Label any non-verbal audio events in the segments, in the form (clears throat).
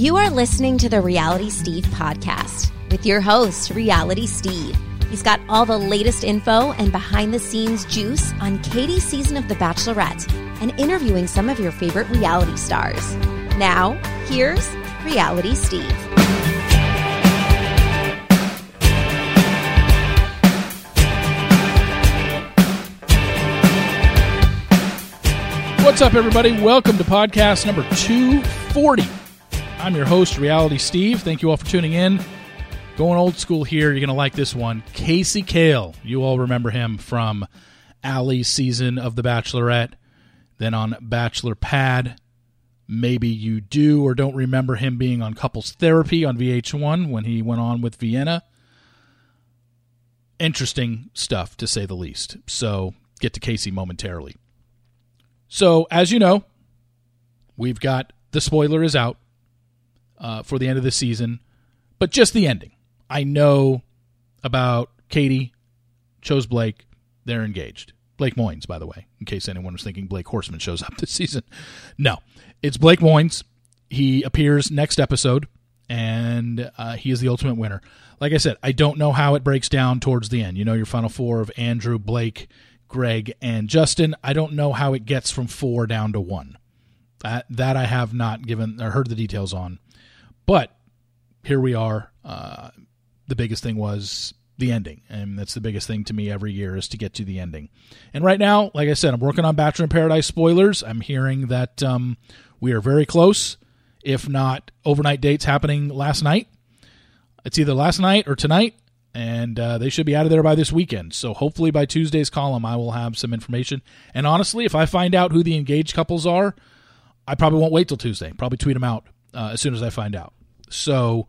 You are listening to the Reality Steve podcast with your host, Reality Steve. He's got all the latest info and behind the scenes juice on Katie's season of The Bachelorette and interviewing some of your favorite reality stars. Now, here's Reality Steve. What's up, everybody? Welcome to podcast number 240. I'm your host, Reality Steve. Thank you all for tuning in. Going old school here, you're going to like this one. Kasey Kahl. You all remember him from Ali's season of The Bachelorette, then on Bachelor Pad. Maybe you do or don't remember him being on Couples Therapy on VH1 when he went on with Vienna. Interesting stuff, to say the least. So, get to Kasey momentarily. So, as you know, we've got the spoiler is out uh, for the end of the season, but just the ending. I know about Katie chose Blake. They're engaged. Blake Moynes, by the way, in case anyone was thinking Blake Horstmann shows up (laughs) this season. No, it's Blake Moynes. He appears next episode, and uh, he is the ultimate winner. Like I said, I don't know how it breaks down towards the end. You know, your final four of Andrew, Blake, Greg, and Justin. I don't know how it gets from four down to one. That, that I have not given or heard the details on. But here we are. Uh, the biggest thing was the ending, and that's the biggest thing to me every year is to get to the ending. And right now, like I said, I'm working on Bachelor in Paradise spoilers. I'm hearing that um, we are very close, if not overnight dates happening last night. It's either last night or tonight, and uh, they should be out of there by this weekend. So hopefully by Tuesday's column, I will have some information. And honestly, if I find out who the engaged couples are, I probably won't wait till Tuesday. Probably tweet them out uh, as soon as I find out. So,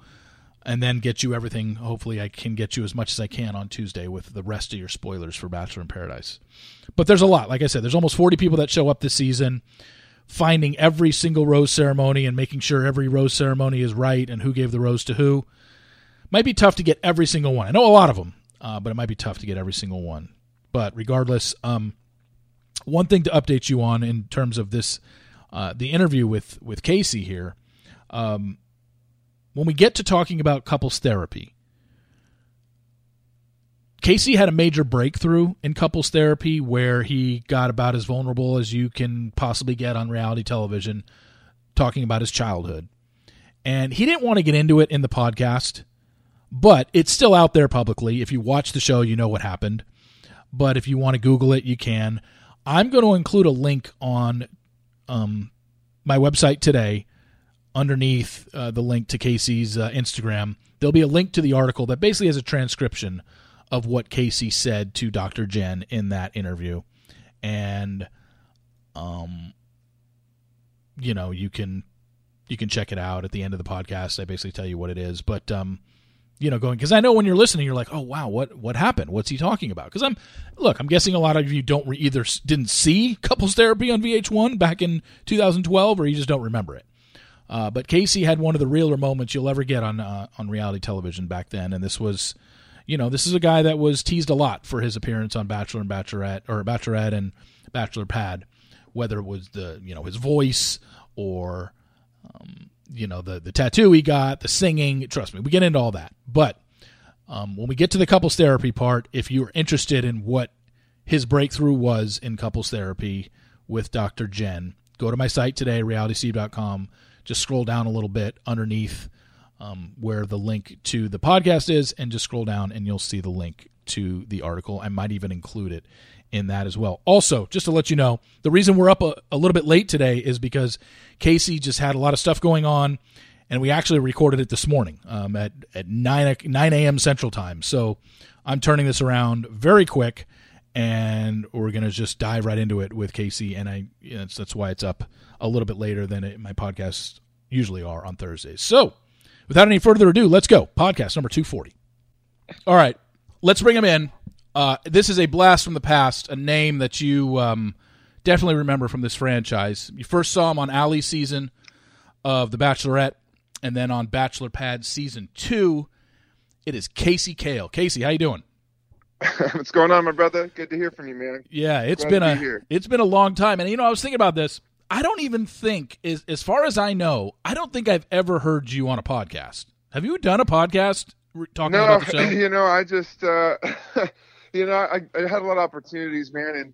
and then get you everything. Hopefully, I can get you as much as I can on Tuesday with the rest of your spoilers for Bachelor in Paradise. But there's a lot. Like I said, there's almost 40 people that show up this season. Finding every single rose ceremony and making sure every rose ceremony is right and who gave the rose to who might be tough to get every single one. I know a lot of them, uh, but it might be tough to get every single one. But regardless, um, one thing to update you on in terms of this, uh, the interview with with Kasey here. Um, when we get to talking about couples therapy, Kasey had a major breakthrough in couples therapy where he got about as vulnerable as you can possibly get on reality television, talking about his childhood. And he didn't want to get into it in the podcast, but it's still out there publicly. If you watch the show, you know what happened. But if you want to Google it, you can. I'm going to include a link on um, my website today underneath uh, the link to Kasey's uh, Instagram. There'll be a link to the article that basically has a transcription of what Kasey said to Dr. Jen in that interview. And um you know, you can you can check it out at the end of the podcast. I basically tell you what it is, but um you know, going because I know when you're listening, you're like, oh wow, what what happened? What's he talking about? Because I'm look, I'm guessing a lot of you don't re- either didn't see couples therapy on VH1 back in 2012, or you just don't remember it. Uh, but Kasey had one of the realer moments you'll ever get on uh, on reality television back then, and this was, you know, this is a guy that was teased a lot for his appearance on Bachelor and Bachelorette or Bachelorette and Bachelor Pad, whether it was the you know his voice or um, you know the the tattoo he got, the singing. Trust me, we get into all that. But um, when we get to the couples therapy part, if you're interested in what his breakthrough was in couples therapy with Dr. Jen, go to my site today, realitysteve.com just scroll down a little bit underneath um, where the link to the podcast is, and just scroll down and you'll see the link to the article. I might even include it in that as well. Also, just to let you know, the reason we're up a, a little bit late today is because Kasey just had a lot of stuff going on, and we actually recorded it this morning um, at at nine nine a.m. Central Time. So I'm turning this around very quick, and we're gonna just dive right into it with Kasey. And I you know, that's why it's up a little bit later than it, my podcasts usually are on Thursdays. So, without any further ado, let's go. Podcast number 240. All right, let's bring him in. Uh, this is a blast from the past, a name that you um, definitely remember from this franchise. You first saw him on Ali's season of The Bachelorette, and then on Bachelor Pad season two. It is Kasey Kahl. Kasey, how you doing? (laughs) What's going on, my brother? Good to hear from you, man. Yeah, it's Glad been to a be here. it's been a long time, and you know I was thinking about this. I don't even think, as as far as I know, I don't think I've ever heard you on a podcast. Have you done a podcast talking no, about the show? (laughs) you know, I just, uh, (laughs) you know, I, I had a lot of opportunities, man, and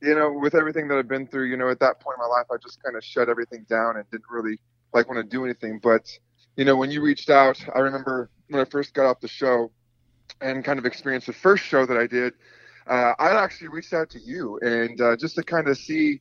you know, with everything that I've been through, you know, at that point in my life, I just kind of shut everything down and didn't really like want to do anything. But you know, when you reached out, I remember when I first got off the show and kind of experienced the first show that I did. Uh, I actually reached out to you and uh, just to kind of see,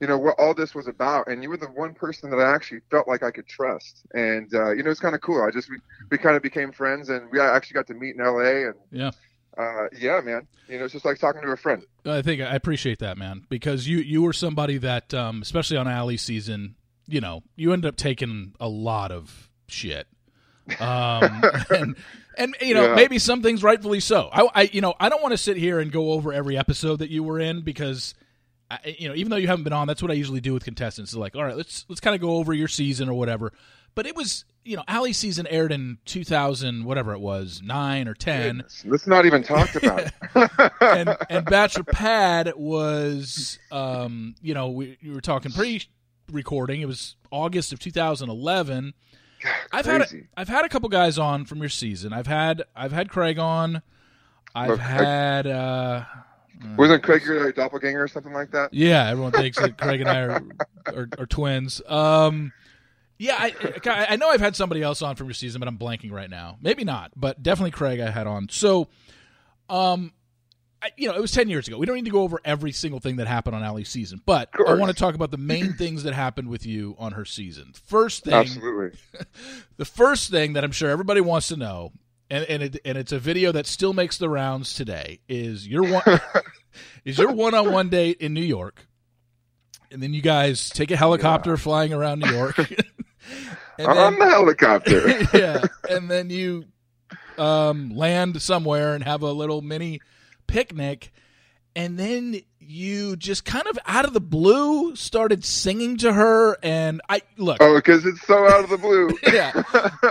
you know, what all this was about. And you were the one person that I actually felt like I could trust. And uh, you know, it's kind of cool. I just we, we kind of became friends, and we actually got to meet in L.A. And yeah. Uh, yeah, man. You know, it's just like talking to a friend. I think I appreciate that, man, because you you were somebody that, um, especially on Ali season, you know, you ended up taking a lot of shit, um, (laughs) and and you know Yeah. maybe some things rightfully so. I, I you know I don't want to sit here and go over every episode that you were in because. I, you know, even though you haven't been on, that's what I usually do with contestants. Is like, all right, let's let's kind of go over your season or whatever. But it was, you know, Ali season aired in 2000, whatever it was, nine or ten, Goodness, Let's not even talk (laughs) about it. and and Bachelor Pad was, um, you know, we, we were talking pre-recording. It was August of 2011. I've had a. I've had a couple guys on from your season. I've had I've had Craig on. I've Look, I- had uh, Wasn't Craig your doppelganger or something like that? yeah. Everyone thinks that (laughs) Craig and I are are, are twins. Um, yeah, I, I know I've had somebody else on from your season, but I'm blanking right now. Maybe not, but definitely Craig I had on. So, um, you know, it was ten years ago. We don't need to go over every single thing that happened on Ali's season, but I want to talk about the main (clears throat) things that happened with you on her season. First thing, Absolutely. (laughs) the first thing that I'm sure everybody wants to know, and and it, and it's a video that still makes the rounds today, is your one (laughs) (laughs) is your one on one date in New York, and then you guys take a helicopter flying around New York, and I'm on the helicopter. yeah, and then you um, land somewhere and have a little mini picnic, and then you just kind of out of the blue started singing to her, and I look. oh, because it's so out of the blue. (laughs) yeah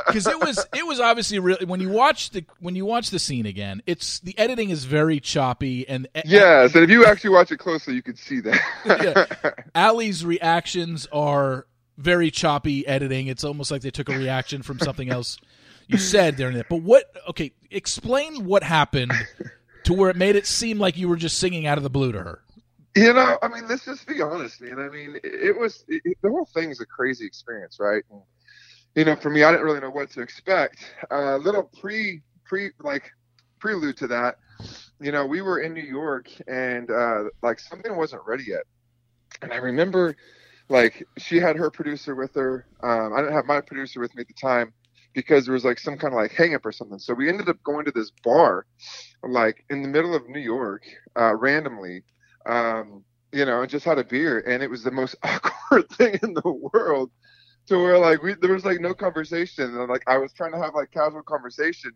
because it was it was obviously really when you watch the when you watch the scene again it's the editing is very choppy and Yes, and if you actually watch it closely, you could see that. (laughs) Yeah. Ali's reactions are very choppy editing it's almost like they took a reaction from something else you said during it but what okay explain what happened to where it made it seem like you were just singing out of the blue to her You know, I mean, let's just be honest, man. I mean, it, was it, the whole thing's a crazy experience, right? And, you know, for me, I didn't really know what to expect. A uh, little pre pre like prelude to that, you know, we were in New York and uh, like something wasn't ready yet, and I remember like she had her producer with her. Um, I didn't have my producer with me at the time because there was like some kind of like hang up or something. So we ended up going to this bar, like in the middle of New York, uh, randomly um, you know, and just had a beer, and it was the most (laughs) awkward thing in the world. To where like we there was like no conversation, and like I was trying to have like casual conversation,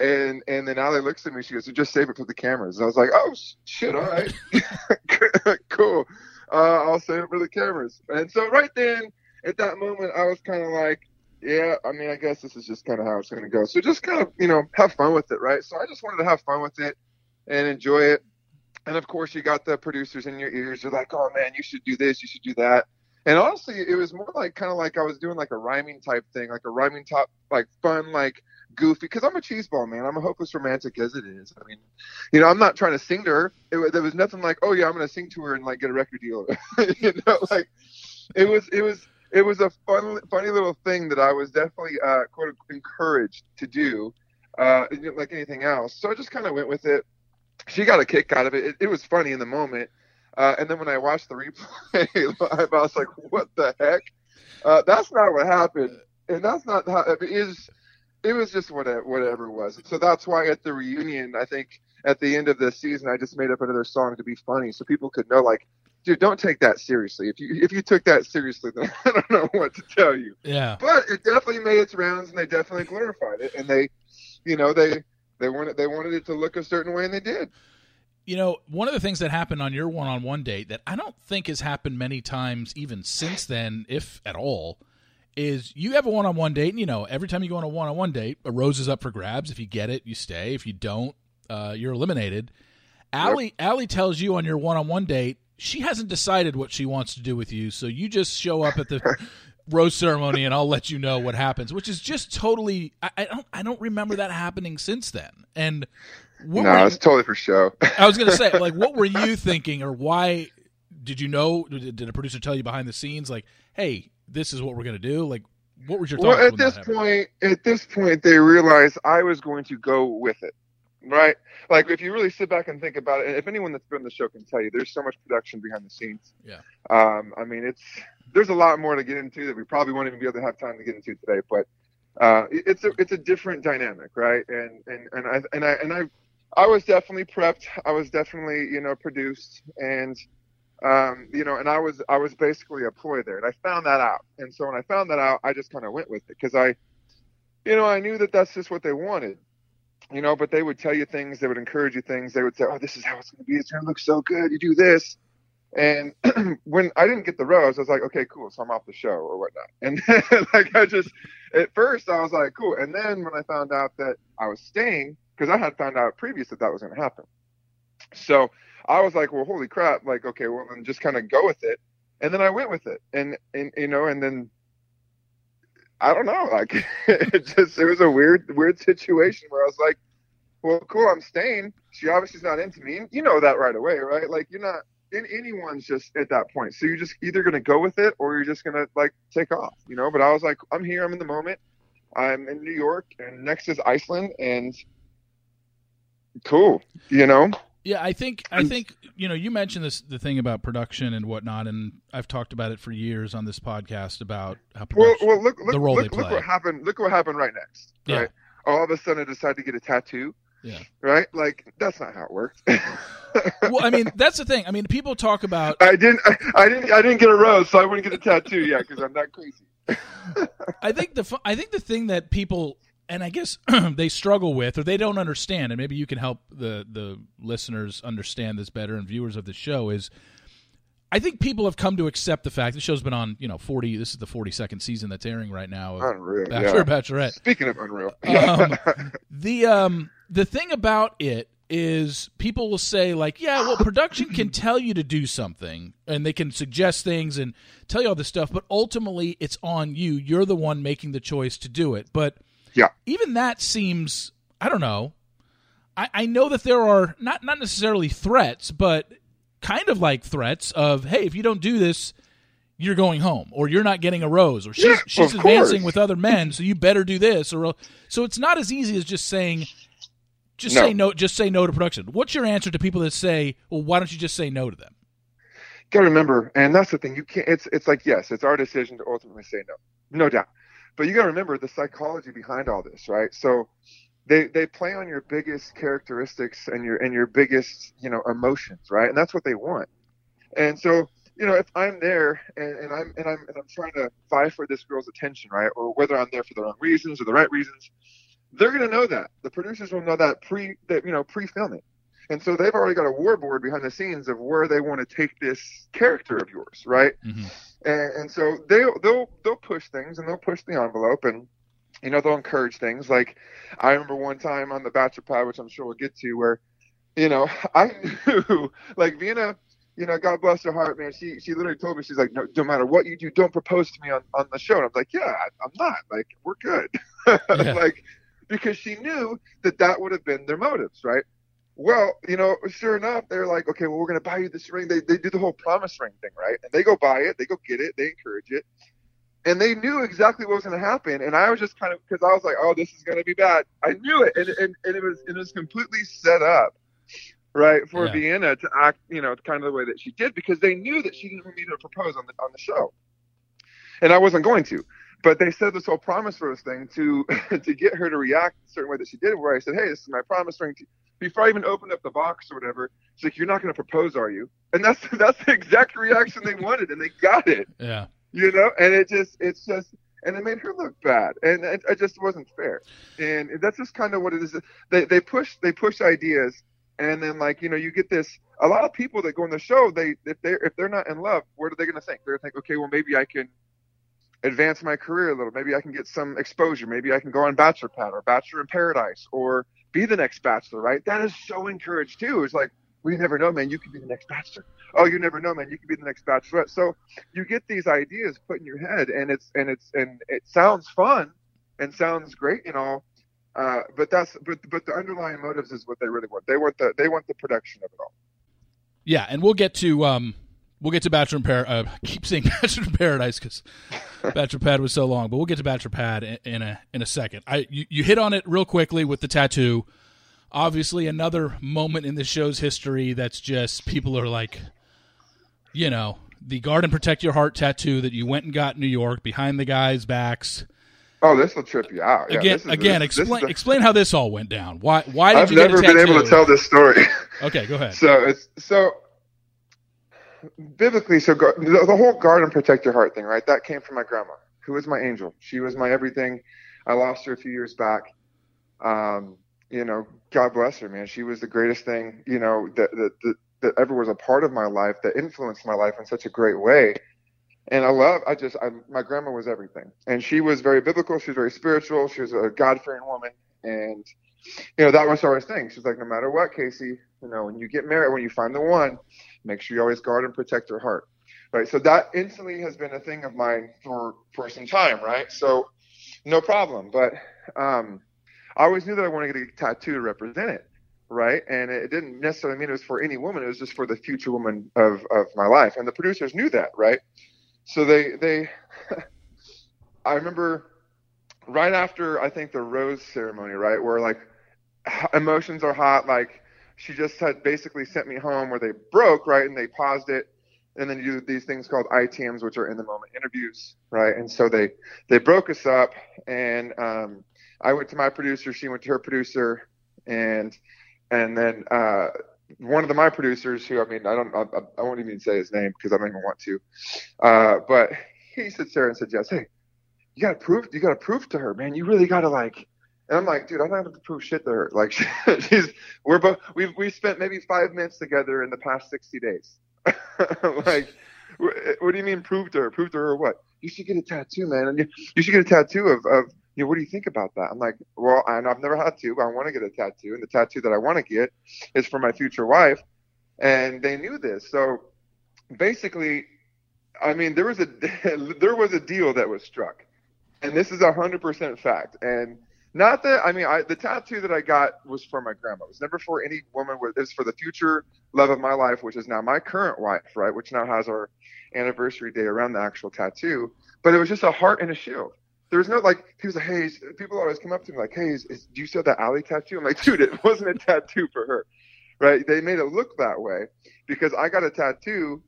and and then Ali looks at me, she goes, "So "Just save it for the cameras." And I was like, "Oh shit, all right, (laughs) cool, uh, I'll save it for the cameras." And so right then, at that moment, I was kind of like, "Yeah, I mean, I guess this is just kind of how it's going to go." So just kind of you know have fun with it, right? So I just wanted to have fun with it and enjoy it. And of course you got the producers in your ears. They're like oh man you should do this you should do that. And honestly it was more like kind of like i was doing like a rhyming type thing like a rhyming top like fun like goofy because i'm a cheeseball man. I'm a hopeless romantic as it is. I mean you know i'm not trying to sing to her. It, there was nothing like oh yeah i'm going to sing to her and like get a record deal. (laughs) You know like it was it was it was a fun funny little thing that i was definitely uh quote encouraged to do uh like anything else so i just kind of went with it she got a kick out of it. It, it was funny in the moment. Uh, and then when I watched the replay, live, (laughs) I was like, "What the heck? Uh, that's not what happened, and that's not how it is." It was just whatever, whatever it was. So that's why at the reunion, I think at the end of the season, I just made up another song to be funny, so people could know, like, dude, don't take that seriously. If you if you took that seriously, (laughs) then I don't know what to tell you yeah but it definitely made its rounds and they definitely glorified it and they you know they they wanted they wanted it to look a certain way and they did You know, one of the things that happened on your one on one date that I don't think has happened many times, even since then, if at all, is you have a one on one date, and you know, every time you go on a one on one date, a rose is up for grabs. If you get it, you stay. If you don't, uh, you're eliminated. Ali, Ali tells you on your one on one date, she hasn't decided what she wants to do with you, so you just show up at the (laughs) rose ceremony and I'll let you know what happens, which is just totally I, I don't I don't remember that happening since then. And what no, it's totally for show. (laughs) I was gonna say, like, what were you (laughs) thinking, or why did you know? Did, did a producer tell you behind the scenes, like, hey, this is what we're gonna do? Like, what was your thoughts? Well, at this point, at this point, they realized I was going to go with it, right? Like, if you really sit back and think about it, and if anyone that's been on the show can tell you, there's so much production behind the scenes. Yeah. Um, I mean, it's there's a lot more to get into that we probably won't even be able to have time to get into today, but. Uh, it's a it's a different dynamic, right? And and and I and I and I I was definitely prepped. I was definitely, you know, produced and um, you know, and I was I was basically a ploy there. And I found that out. And so when I found that out, I just kind of went with it because I you know, I knew that that's just what they wanted. You know, but they would tell you things, they would encourage you things. They would say, "Oh, this is how it's going to be. It's going to look so good. You do this." And (clears throat) when I didn't get the rose, I was like, "Okay, cool. So I'm off the show or whatnot." (laughs) And then, like I just at first I was like, "Cool." And then when I found out that I was staying, because I had found out previous that that was going to happen. So I was like, well, holy crap! Like, okay, well, then just kind of go with it. And then I went with it, and and you know, and then I don't know, like (laughs) it just it was a weird weird situation where I was like, well, cool, I'm staying. She obviously's not into me. You know that right away, right? Like you're not in anyone's just at that point. So you're just either gonna go with it or you're just gonna like take off, you know. But I was like, I'm here, I'm in the moment. I'm in New York, and next is Iceland, and cool you know yeah i think i think you know you mentioned this the thing about production and whatnot and i've talked about it for years on this podcast about how well, well look look, the role look, look what happened look what happened right next yeah. right? All of a sudden i decided to get a tattoo. Yeah. Right? Like that's not how it works. (laughs) Well i mean that's the thing. I mean people talk about i didn't I, I didn't i didn't get a rose so i wouldn't get a tattoo yet because i'm not crazy. (laughs) I think the I think the thing that people and I guess (clears throat) they struggle with, or they don't understand, and maybe you can help the the listeners understand this better and viewers of the show is. I think people have come to accept the fact the show's been on, you know, forty. This is the forty second season that's airing right now. unreal, Bachelor, yeah. Bachelorette. Speaking of unreal, (laughs) um, the um the thing about it is people will say like, yeah, well, production can (clears throat) tell you to do something and they can suggest things and tell you all this stuff, but ultimately it's on you. You're the one making the choice to do it. But yeah. Even that seems I don't know. I, I know that there are not not necessarily threats, but kind of like threats of, hey, if you don't do this, you're going home, or you're not getting a rose, or she's yeah, she's advancing with other men, so you better do this, or so it's not as easy as just saying, just no. say no, just say no to production. What's your answer to people that say, well, why don't you just say no to them? Got to remember, and that's the thing. You can't. It's it's like yes, it's our decision to ultimately say no, no doubt. But you got to remember the psychology behind all this, right? So they they play on your biggest characteristics and your and your biggest you know emotions, right? And that's what they want. And so you know if I'm there and, and I'm and I'm and I'm trying to vie for this girl's attention, right? Or whether I'm there for the wrong reasons or the right reasons, they're to know that. The producers will know that pre that you know pre filming. And so they've already got a war board behind the scenes of where they want to take this character of yours, right? Mm-hmm. And, and so they'll they'll they'll push things and they'll push the envelope and you know they'll encourage things. Like I remember one time on the Bachelor Pad, which I'm sure we'll get to, where you know (laughs) I knew (laughs) like Vienna you know, God bless her heart, man. She she literally told me she's like, no, no matter what you do, don't propose to me on on the show. And I'm like, yeah, I, am not. Like, we're good. (laughs) Yeah. like, because she knew that that would have been their motives, right? Well, you know, sure enough, they're like, okay, well, we're going to buy you this ring. They, they do the whole promise ring thing, right? And they go buy it, they go get it, they encourage it. And they knew exactly what was going to happen. And I was just kind of, because I was like, oh, this is going to be bad. I knew it. And, and, and it was it was completely set up, right, for yeah. Vienna to act, you know, kind of the way that she did because they knew that she didn't need to propose on the, on the show. And I wasn't going to but they said this whole promise rose thing to (laughs) to get her to react a certain way that she did where i said hey this is my promise ring to, before I even opened up the box or whatever, she's like, you're not going to propose, are you? And that's (laughs) that's the exact reaction they wanted, and they got it. Yeah. You know, and it just, it's just, and it made her look bad, and it, it just wasn't fair. And that's just kind of what it is. They they push they push ideas, and then like you know you get this. A lot of people that go on the show, they if they if they're not in love, what are they going to think? They're going to think, okay, well maybe I can advance my career a little. Maybe I can get some exposure. Maybe I can go on Bachelor Pad or Bachelor in Paradise or be the next bachelor, right? That is so encouraged too. It's like, we never know, man. You could be the next bachelor. Oh, you never know, man. You could be the next bachelorette. So you get these ideas put in your head, and it's and it's and it sounds fun and sounds great and all. Uh, but that's but but the underlying motives is what they really want. They want the they want the production of it all. Yeah, and we'll get to um we'll get to Bachelor in Paradise. Uh, (laughs) keep saying (laughs) Bachelor in Paradise because Bachelor Pad was so long, but we'll get to Bachelor Pad in, in a in a second. I you, you hit on it real quickly with the tattoo. Obviously, another moment in the show's history that's just people are like, you know, the guard and protect your heart tattoo that you went and got in New York behind the guys' backs. Oh, this will trip you out. Yeah, again, this is- again, this- this is explain explain how this all went down. Why why did I've you get never a been able to tell this story. Okay, go ahead. (laughs) So it's so biblically. So the, the whole guard and protect your heart thing, right? That came from my grandma, who was my angel. She was my everything. I lost her a few years back. Um, you know, God bless her, man. She was the greatest thing, you know, that that that, that ever was a part of my life, that influenced my life in such a great way. And I love, I just, I, my grandma was everything, and she was very biblical. She was very spiritual. She was a God-fearing woman, and you know that was our thing. She's like, no matter what, Kasey, you know, when you get married, when you find the one, make sure you always guard and protect your heart, right? So that instantly has been a thing of mine for for some time, right? So no problem, but um, I always knew that I wanted to get a tattoo to represent it, right? And it didn't necessarily mean it was for any woman; it was just for the future woman of of my life, and the producers knew that, right? So they they, (laughs) I remember right after I think the rose ceremony, right, where like emotions are hot, like she just had basically sent me home where they broke, right, and they paused it, and then you do these things called ITMs, which are in the moment interviews, right, and so they they broke us up, and um, I went to my producer, she went to her producer, and and then uh, one of the my producers, who I mean, I don't, I, I won't even say his name because I don't even want to, uh, but he sits there and said, "Yes, hey, you gotta prove, you gotta prove to her, man. You really gotta like." And I'm like, dude, I don't have to prove shit to her. Like, (laughs) she's, we're both, we've, we've spent maybe five minutes together in the past 60 days. (laughs) like, what do you mean prove to her? Prove to her or what? You should get a tattoo, man. And you, you should get a tattoo of, of, you know, what do you think about that? I'm like, well, I, I've never had to, but I want to get a tattoo. And the tattoo that I want to get is for my future wife. And they knew this. So basically, I mean, there was a, (laughs) there was a deal that was struck and this is a hundred percent fact. And not that I mean, I, the tattoo that I got was for my grandma. It was never for any woman. It was for the future love of my life, which is now my current wife, right? Which now has our anniversary day around the actual tattoo. But it was just a heart and a shield. There was no like people say, hey, people always come up to me like, hey, is, is, do you still have that Ali tattoo? I'm like, dude, it wasn't a tattoo for her, right? They made it look that way because I got a tattoo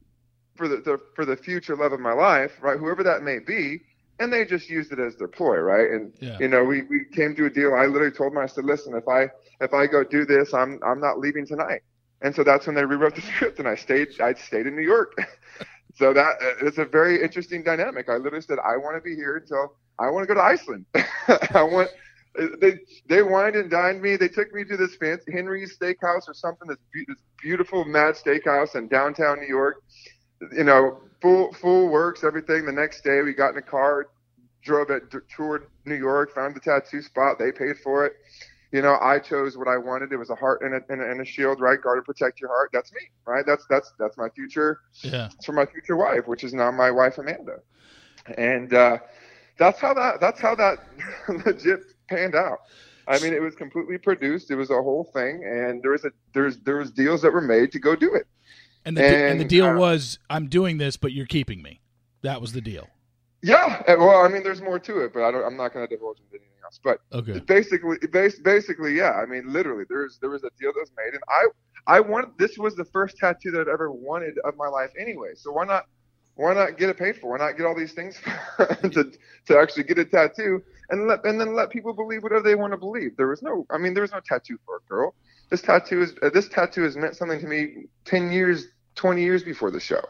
for the, the for the future love of my life, right? Whoever that may be, and they just used it as their ploy, right? And Yeah. you know, we, we came to a deal. I literally told them, I said, listen, if I if I go do this, I'm I'm not leaving tonight. And so that's when they rewrote the (laughs) script, and I stayed I stayed in New York. (laughs) so that uh, it's a very interesting dynamic. I literally said, I want to be here until I want to go to Iceland. (laughs) I want. They they wined and dined me. They took me to this fancy Henry's Steakhouse or something. This, be- this beautiful Mad Steakhouse in downtown New York. You know, full full works everything. The next day we got in a car, drove it, toured New York, found the tattoo spot. They paid for it. You know, I chose what I wanted. It was a heart and a, and a, and a shield, right? Guard and protect your heart. That's me, right? That's that's that's my future. Yeah. It's for my future wife, which is now my wife Amanda. And uh, that's how that that's how that (laughs) legit panned out. I mean, it was completely produced. It was a whole thing, and there was a there's there was deals that were made to go do it. And the and, the deal uh, was I'm doing this, but you're keeping me. That was the deal. Yeah, uh, well, I mean, there's more to it, but I don't, I'm not going to divulge into anything else. But Okay. basically, bas- basically, yeah. I mean, literally, there's there was a deal that was made, and I I wanted this was the first tattoo that I've ever wanted of my life anyway. So why not why not get it paid for? Why not get all these things (laughs) to to actually get a tattoo and let and then let people believe whatever they want to believe. There was no, I mean, there was no tattoo for a girl. This tattoo is uh, this tattoo has meant something to me ten years, twenty years before the show.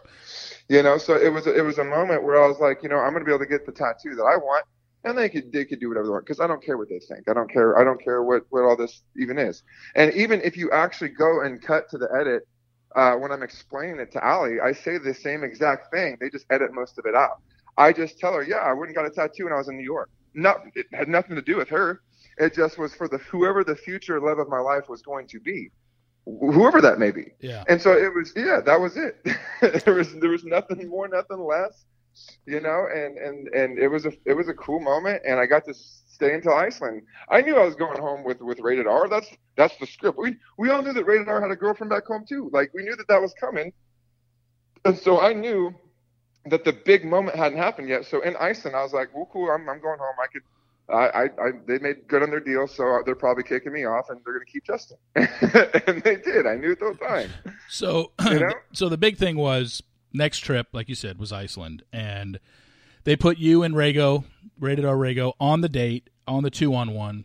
You know, so it was it was a moment where I was like, you know, I'm gonna be able to get the tattoo that I want, and they could they could do whatever they want because I don't care what they think. I don't care. I don't care what what all this even is. And even if you actually go and cut to the edit uh, when I'm explaining it to Ali, I say the same exact thing. They just edit most of it out. I just tell her, yeah, I wouldn't got a tattoo when I was in New York. Not it had nothing to do with her. It just was for the whoever the future love of my life was going to be. Whoever that may be. Yeah. And so it was, yeah, that was it. (laughs) there was there was nothing more, nothing less, you know. And and and it was a it was a cool moment, and I got to stay until Iceland. I knew I was going home with with Rated R. That's that's the script. We we all knew that Rated R had a girlfriend back home too. Like we knew that that was coming, and so I knew that the big moment hadn't happened yet. So in Iceland, I was like, well, cool. I'm I'm going home. I could. I, I, I, they made good on their deal, so they're probably kicking me off, and they're going to keep Justin, (laughs) and they did. I knew it the whole time. So, You (clears throat) know? so the big thing was next trip, like you said, was Iceland, and they put you and Rego, rated R Rego, on the date on the two on one,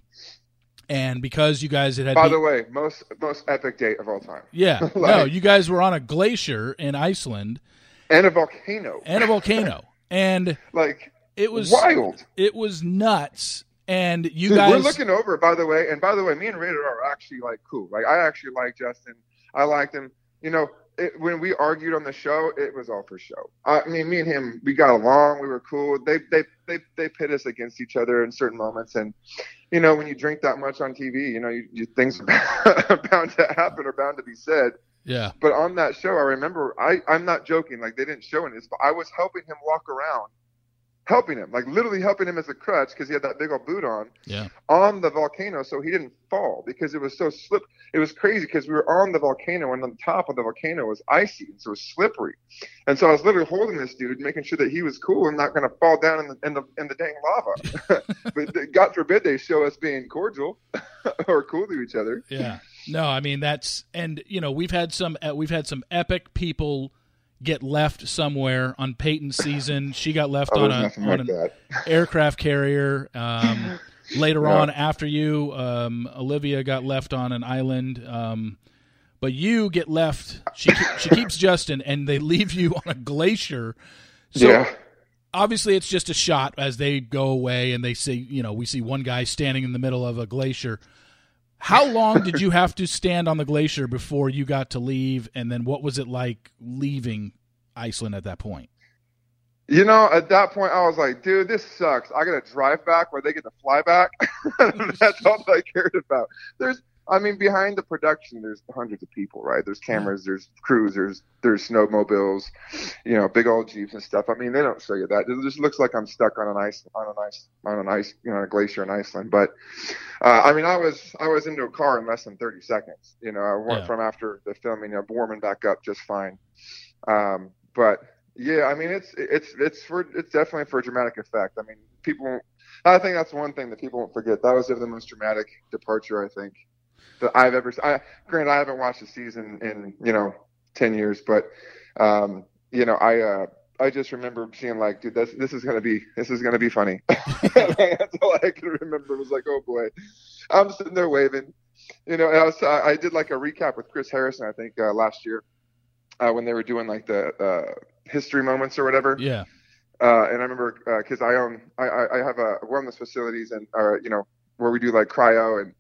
and because you guys had had By beat- the way, most most epic date of all time, yeah, (laughs) no, you guys were on a glacier in Iceland. And a volcano, and a volcano, (laughs) and like it was wild. it was nuts, and you Dude, guys we're looking over, by the way, and by the way, me and Rated are actually like cool. Like I actually like Justin. I liked him. You know, it, when we argued on the show, it was all for show. I mean, me and him, we got along. We were cool. They they they they pit us against each other in certain moments, and you know, when you drink that much on TV, you know, you, you things (laughs) are bound to happen or bound to be said. yeah But on that show, I remember I I'm not joking. Like they didn't show this, but I was helping him walk around, helping him, like literally helping him as a crutch because he had that big old boot on yeah on the volcano so he didn't fall because it was so slip. It was crazy because we were on the volcano and on the top of the volcano was icy and so it was slippery. And so I was literally holding this dude, making sure that he was cool and not going to fall down in the in the in the dang lava. (laughs) (laughs) but God forbid they show us being cordial (laughs) or cool to each other. Yeah. No, I mean that's and you know we've had some uh, we've had some epic people get left somewhere on Peyton's season. She got left Oh, on a on like an that. aircraft carrier. Um, (laughs) later Yeah. on, after you, um, Olivia got left on an island. Um, but you get left. She she keeps (laughs) Justin, and they leave you on a glacier. So yeah. obviously it's just a shot as they go away and they see you know we see one guy standing in the middle of a glacier how long did you have to stand on the glacier before you got to leave and then what was it like leaving iceland at that point You know, at that point, I was like, dude, this sucks. I got to drive back where they get to fly back. (laughs) That's all I cared about. There's, I mean, behind the production, there's hundreds of people, right? There's cameras, there's crews, there's there's snowmobiles, you know, big old jeeps and stuff. I mean, they don't show you that. It just looks like I'm stuck on an ice, on an ice, on an ice, you know, a glacier in Iceland. But, uh, I mean, I was I was into a car in less than 30 seconds. You know, I went Yeah. from after the filming, know, warming back up just fine. Um, but yeah, I mean, it's it's it's for it's definitely for dramatic effect. I mean, people. I think that's one thing that people won't forget. That was the most dramatic departure I think that I've ever. I granted, I haven't watched the season in you know ten years, but um, you know, I uh, I just remember seeing like, dude, this this is gonna be this is gonna be funny. (laughs) that's all I can remember. Was like, oh boy, I'm sitting there waving. You know, and I was I I did like a recap with Chris Harrison, I think uh, last year uh, when they were doing like the uh, history moments or whatever. yeah Uh, and I remember because I own, I, I have a wellness facilities and, uh, you know, where we do like cryo and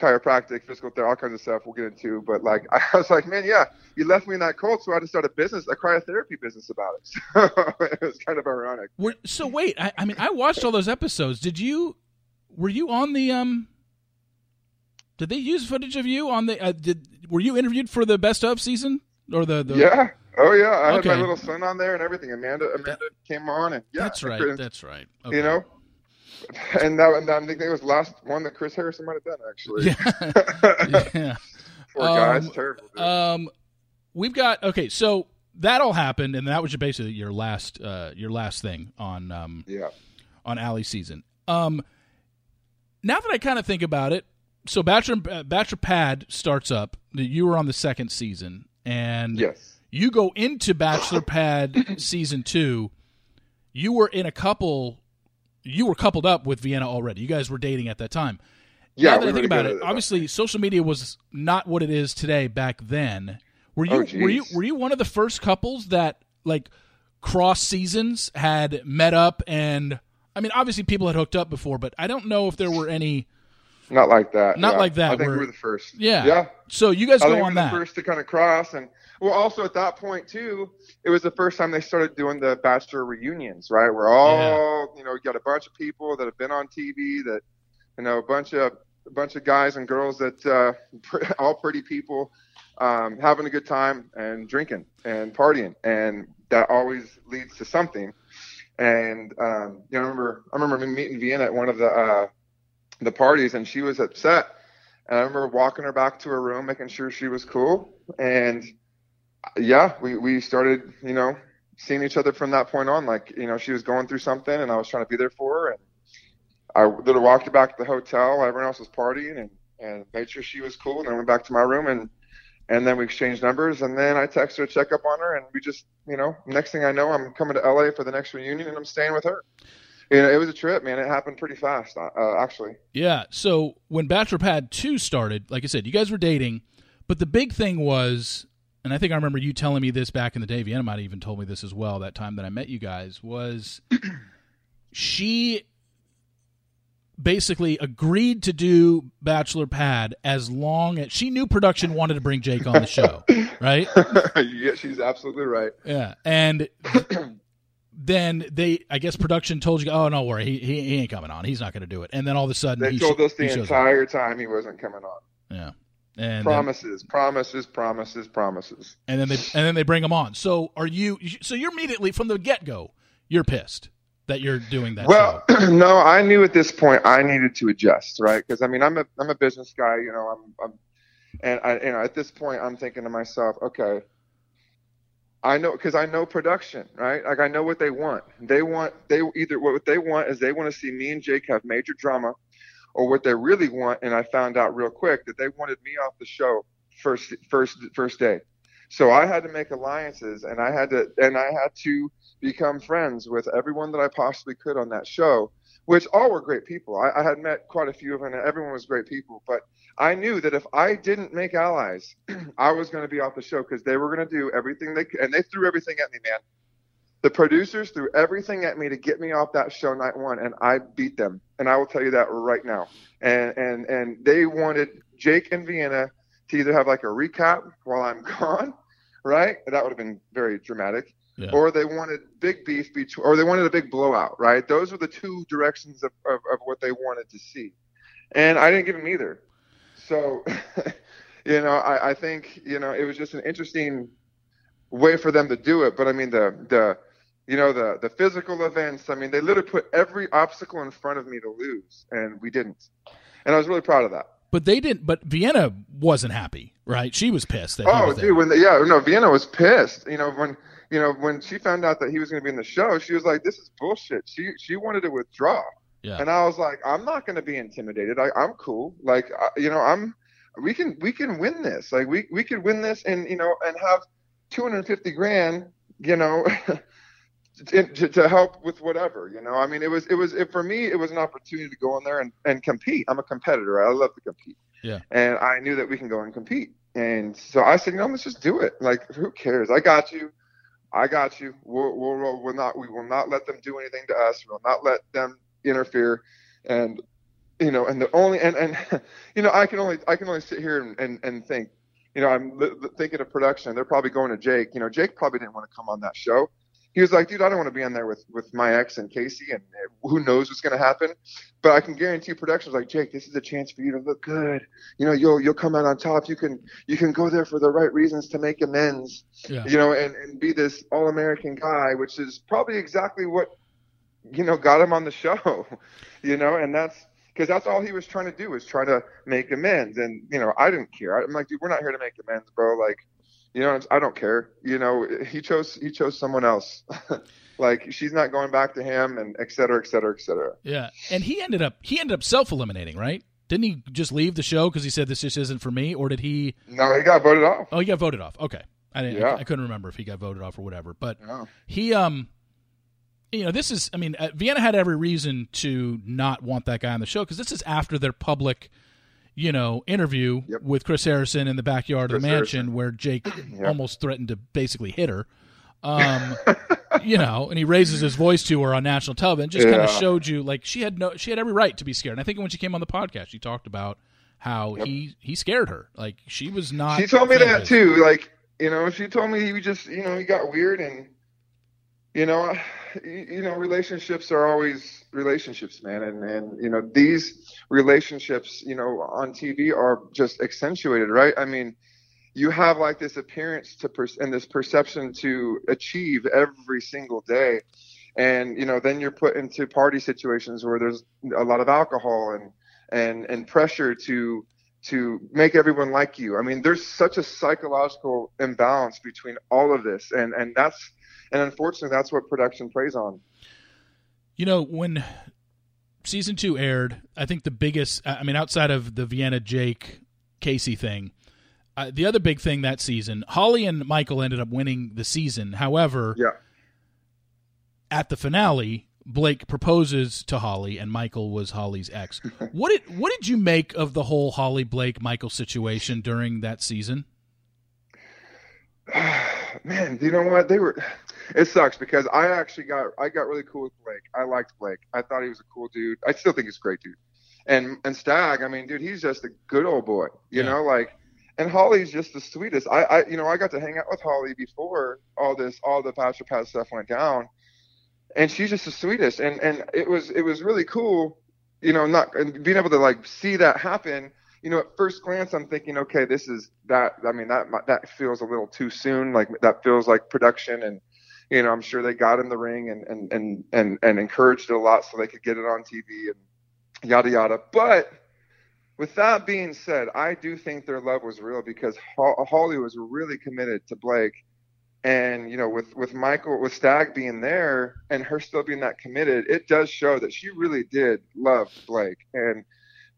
chiropractic, physical therapy, all kinds of stuff we'll get into. But like, (laughs) I was like, man, yeah, you left me in that cold, so I had to start a business, a cryotherapy business about it. (laughs) So it was kind of ironic. Were, so wait I, I mean i watched all those episodes did you were you on the um did they use footage of you on the uh, did were you interviewed for the best of season or the, the yeah. Oh yeah, I had my little son on there and everything. Amanda, Amanda came on and yeah, that's right Chris- that's right You know, (laughs) and that, and I think that was last one that Chris Harrison might have done actually. yeah (laughs) yeah Poor Um, terrible. Dude. Um, we've got okay. So that all happened, and that was basically your last, uh, your last thing on um yeah. on Ali's season. Um, now that I kind of think about it, so Bachelor uh, Bachelor Pad starts up. You were on the second season, and Yes. you go into Bachelor Pad season two. You were in a couple. You were coupled up with Vienna already. You guys were dating at that time. Yeah. now that we I think about it, obviously social media was not what it is today back then. Were you Oh, were you were you one of the first couples that like cross seasons had met up and I mean obviously people had hooked up before, but I don't know if there were any Not like that. Not yeah. like that, I think where- we were the first. Yeah. Yeah. so you guys I go think we on were that. the first to kind of cross, and well, also at that point too, it was the first time they started doing the bachelor reunions, right? We're all, you know, we got a bunch of people that have been on TV, that you know, a bunch of a bunch of guys and girls that uh, (laughs) all pretty people, um, having a good time and drinking and partying, and that always leads to something. And um, you know, I remember I remember meeting Vienna at one of the uh, the parties, and she was upset. And I remember walking her back to her room, making sure she was cool. And yeah, we we started, you know, seeing each other from that point on. Like, you know, she was going through something, and I was trying to be there for her. And I literally walked her back to the hotel. Everyone else was partying, and and made sure she was cool. And then went back to my room and and then we exchanged numbers and then I texted her to check up on her and we just you know next thing I know I'm coming to LA for the next reunion and I'm staying with her. You know, it was a trip, man. It happened pretty fast, uh, actually. Yeah. So when Bachelor Pad two started, like I said, you guys were dating, but the big thing was, and I think I remember you telling me this back in the day. Vienna might have even told me this as well that time that I met you guys was (clears throat) she basically agreed to do Bachelor Pad as long as she knew production wanted to bring Jake on the show, (laughs) right? (laughs) yeah, she's absolutely right. Yeah, and (clears throat) then they, I guess, production told you, "Oh, no worry, he he, he ain't coming on. He's not going to do it." And then all of a sudden, they he told sh- us the entire up. time he wasn't coming on. Yeah. And promises, then, promises, promises, promises. And then they and then they bring him on. So are you? So you're immediately from the get go, you're pissed that you're doing that. Well, (clears throat) no, I knew at this point I needed to adjust, right? Because I mean, I'm a I'm a business guy, you know. I'm, I'm and I, you know, at this point, I'm thinking to myself, okay, I know because I know production, right? Like I know what they want. They want they either what they want is they want to see me and Jake have major drama, or what they really want. And I found out real quick that they wanted me off the show first first first day. So I had to make alliances, and I had to and I had to become friends with everyone that I possibly could on that show, which all were great people. I, I had met quite a few of them, and everyone was great people. But I knew that if I didn't make allies, (clears throat) I was going to be off the show because they were going to do everything they could, and they threw everything at me, man. The producers threw everything at me to get me off that show night one, and I beat them. And I will tell you that right now. And and and they wanted Jake and Vienna to either have like a recap while I'm (laughs) gone, right? That would have been very dramatic yeah. or they wanted big beef between, or they wanted a big blowout, right? Those were the two directions of, of, of what they wanted to see, and I didn't give them either. So, (laughs) you know, I, I think you know it was just an interesting way for them to do it. But I mean, the the you know the the physical events. I mean, they literally put every obstacle in front of me to lose, and we didn't. And I was really proud of that. But they didn't. But Vienna wasn't happy, right? She was pissed. That oh, dude, when the, yeah, no, Vienna was pissed. You know, when you know, when she found out that he was going to be in the show, she was like, "This is bullshit." She she wanted to withdraw, yeah. and I was like, "I'm not going to be intimidated. I, I'm cool. Like, I, you know, I'm we can we can win this. Like, we we could win this, and you know, and have 250 grand, you know." (laughs) To, to, help with whatever you know i mean it was it was it, for me it was an opportunity to go in there and, and compete i'm a competitor i love to compete yeah and i knew that we can go and compete and so i said you know, let's just do it like who cares i got you I got you. We'll, we'll, we'll not, we will not let them do anything to us. We'll not let them interfere. And, you know, and the only, and, and, (laughs) you know, I can only, I can only sit here and, and, and think, you know, I'm thinking of production. They're probably going to Jake. You know, Jake probably didn't want to come on that show he was like, dude, I don't want to be on there with with my ex and Kasey, and who knows what's gonna happen. But I can guarantee production's like, Jake, this is a chance for you to look good. You know, you'll you'll come out on top. You can you can go there for the right reasons to make amends. Yeah. You know, and and be this all American guy, which is probably exactly what you know got him on the show. (laughs) you know, and that's because that's all he was trying to do was try to make amends. And you know, I didn't care. I'm like, dude, we're not here to make amends, bro. Like you know, I don't care. You know, he chose he chose someone else. (laughs) like she's not going back to him, and et cetera, et cetera, et cetera. Yeah, and he ended up he ended up self eliminating, right? Didn't he just leave the show because he said this just isn't for me, or did he? No, he got voted off. Oh, he got voted off. Okay, I didn't. Yeah. I, I, couldn't remember if he got voted off or whatever, but yeah. he um. You know, this is. I mean, uh, Vienna had every reason to not want that guy on the show because this is after their public you know, interview yep. with Chris Harrison in the backyard Chris of the mansion Harrison. where Jake (clears throat) yep. almost threatened to basically hit her. Um, (laughs) you know, and he raises his voice to her on national television. Just yeah. kind of showed you like she had no, she had every right to be scared. And I think when she came on the podcast, she talked about how yep. he he scared her. Like she was not. She told me that too. Like you know, she told me he just you know he got weird and you know you know relationships are always relationships man. And and you know these relationships you know on tv are just accentuated right? I mean you have like this appearance to per- and this perception to achieve every single day. And you know then you're put into party situations where there's a lot of alcohol and and and pressure to to make everyone like you. I mean there's such a psychological imbalance between all of this. And and that's and unfortunately that's what production preys on you know when season two aired i think the biggest i mean outside of the vienna jake kasey thing uh, the other big thing that season, Holly and Michael ended up winning the season. However, yeah. at the finale, Blake proposes to Holly, and Michael was Holly's ex. (laughs) what did what did you make of the whole Holly Blake Michael situation during that season? (sighs) Man, you know what? They were. It sucks because I actually got I got really cool with Blake. I liked Blake. I thought he was a cool dude. I still think he's a great dude. And and Stag, I mean, dude, he's just a good old boy. You yeah. know, like and Holly's just the sweetest. I, I, you know, I got to hang out with Holly before all this, all the Bachelor Pad stuff went down, and she's just the sweetest. And and it was it was really cool, you know, not being able to like see that happen. You know, at first glance, I'm thinking, okay, this is that. I mean, that that feels a little too soon. Like that feels like production, and you know, I'm sure they got in the ring and and and and, and encouraged it a lot so they could get it on TV and yada yada. But with that being said, I do think their love was real because Holly was really committed to Blake, and you know, with with Michael, with Stag being there and her still being that committed, it does show that she really did love Blake. And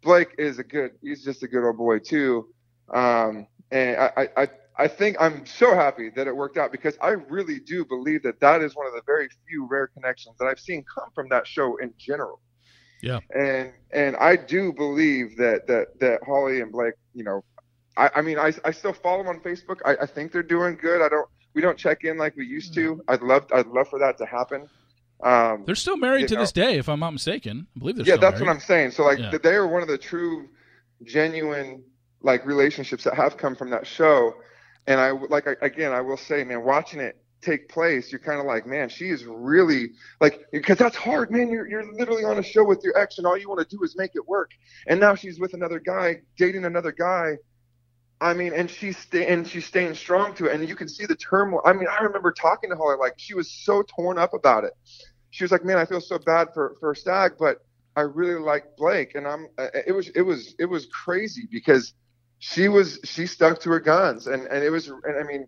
Blake is a good, he's just a good old boy too. Um, and I, I, I think I'm so happy that it worked out because I really do believe that that is one of the very few rare connections that I've seen come from that show in general. Yeah. And and I do believe that that that Holly and Blake, you know, I, I mean I I still follow them on Facebook. I, I think they're doing good. I don't we don't check in like we used to. Mm-hmm. I'd love I'd love for that to happen. Um, they're still married to know. this day, if I'm not mistaken. I believe they're. Still Yeah, that's married. what I'm saying. So like, yeah. they are one of the true, genuine like relationships that have come from that show. And I like I, again, I will say, man, watching it take place, you're kind of like, man, she is really like, because that's hard, man. You're you're literally on a show with your ex, and all you want to do is make it work. And now she's with another guy, dating another guy. I mean, and she's stay, and she's staying strong to it, and you can see the turmoil. I mean, I remember talking to her like she was so torn up about it. She was like, man, I feel so bad for for Stag, but I really like Blake, and I'm. Uh, it was it was it was crazy because she was she stuck to her guns, and and it was, and I mean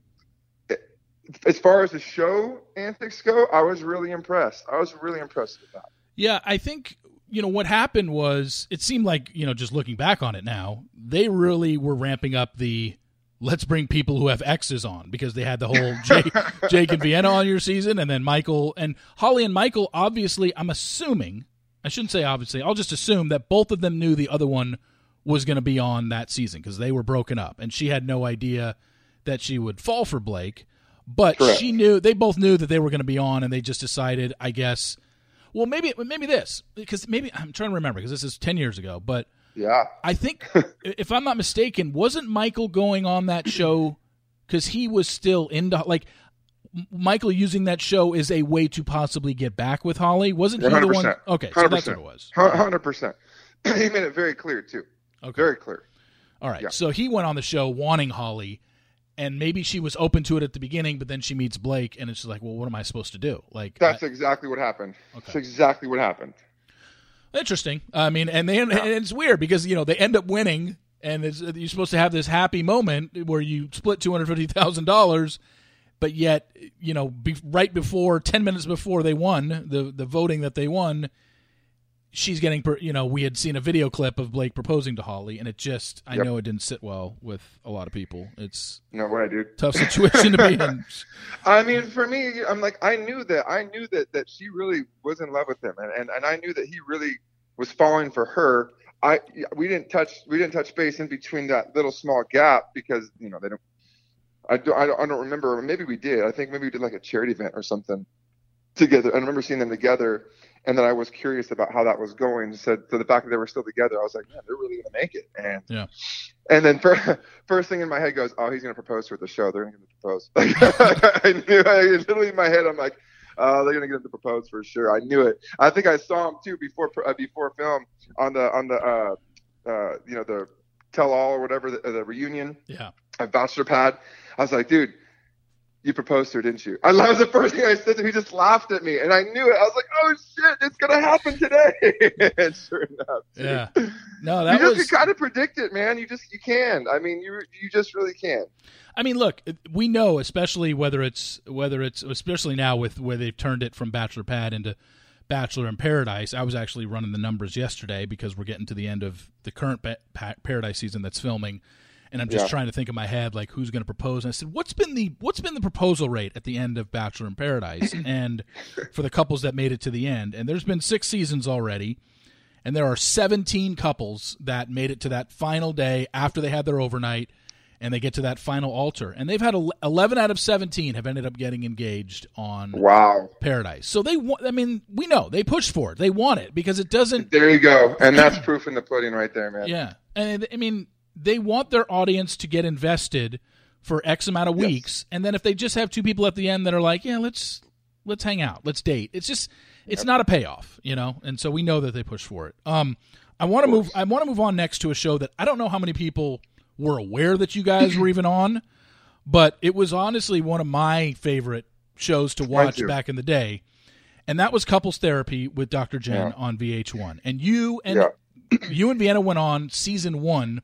as far as the show antics go, I was really impressed. I was really impressed with that. Yeah, I think you know what happened was it seemed like you know just looking back on it now they really were ramping up the let's bring people who have X's on because they had the whole (laughs) Jake, Jake and Vienna on your season and then Michael and Holly and Michael obviously I'm assuming I shouldn't say obviously I'll just assume that both of them knew the other one was going to be on that season because they were broken up and she had no idea that she would fall for Blake but Correct. she knew they both knew that they were going to be on, and they just decided, I guess. Well, maybe maybe this because maybe I'm trying to remember because this is ten years ago, but yeah, I think (laughs) if I'm not mistaken, wasn't Michael going on that show because he was still into like Michael using that show is a way to possibly get back with Holly? Wasn't he 100%. the one? Okay, so that's what it was. Hundred percent. He made it very clear too. Okay, very clear. All right, yeah. so he went on the show wanting Holly, and maybe she was open to it at the beginning, but then she meets Blake, and it's like, well, what am I supposed to do? Like that's I, exactly what happened. Okay. That's exactly what happened. Interesting. I mean, and they yeah. and it's weird because you know they end up winning, and you're supposed to have this happy moment where you split two hundred fifty thousand dollars, but yet you know be, right before ten minutes before they won the the voting that they won, she's getting you know we had seen a video clip of blake proposing to holly and it just i yep. know it didn't sit well with a lot of people. It's no way dude. tough situation to be in. (laughs) I mean for me i'm like i knew that i knew that that she really was in love with him and, and and i knew that he really was falling for her. I we didn't touch we didn't touch base in between that little small gap because you know they don't i don't i don't, I don't remember maybe we did i think maybe we did like a charity event or something together i remember seeing them together and then I was curious about how that was going. Said so the fact that they were still together, I was like, man, they're really gonna make it. And yeah. And then for, (laughs) first thing in my head goes, oh, he's gonna propose to her at the show. They're gonna propose. (laughs) I knew. I, literally in my head, I'm like, oh, they're gonna get him to propose for sure. I knew it. I think I saw him too before uh, before film on the on the uh, uh, you know the tell all or whatever the, the reunion. Yeah. a bachelor pad. I was like, dude, you proposed to her, didn't you? I, that was the first thing I said to him. He just laughed at me, and I knew it. I was like, oh shit, it's gonna happen today. (laughs) and sure enough, dude. Yeah. No, that you just was. you kind of predict it, man. You just you can. I mean, you you just really can. I mean, look, we know, especially whether it's whether it's especially now with where they've turned it from Bachelor Pad into Bachelor in Paradise. I was actually running the numbers yesterday because we're getting to the end of the current pa- Paradise season that's filming, and I'm just Yeah. trying to think in my head like who's going to propose. And I said, what's been the what's been the proposal rate at the end of Bachelor in Paradise, (laughs) and for the couples that made it to the end, and there's been six seasons already. And there are 17 couples that made it to that final day after they had their overnight and they get to that final altar. And they've had 11 out of 17 have ended up getting engaged on Wow. Paradise. So they want, I mean, we know they push for it. They want it because it doesn't, There you go, and that's proof in the pudding right there, man. yeah. And I mean, they want their audience to get invested for X amount of Yes. weeks. And then if they just have two people at the end that are like, yeah, let's, let's hang out, let's date. It's just, it's not a payoff, you know? And so we know that they push for it. Um, I want to move, I want to move on next to a show that I don't know how many people were aware that you guys were (clears throat) even on, but it was honestly one of my favorite shows to watch back in the day. And that was couples therapy with Dr. Jenn Yeah. on VH1. And you and Yeah. you and Vienna went on season one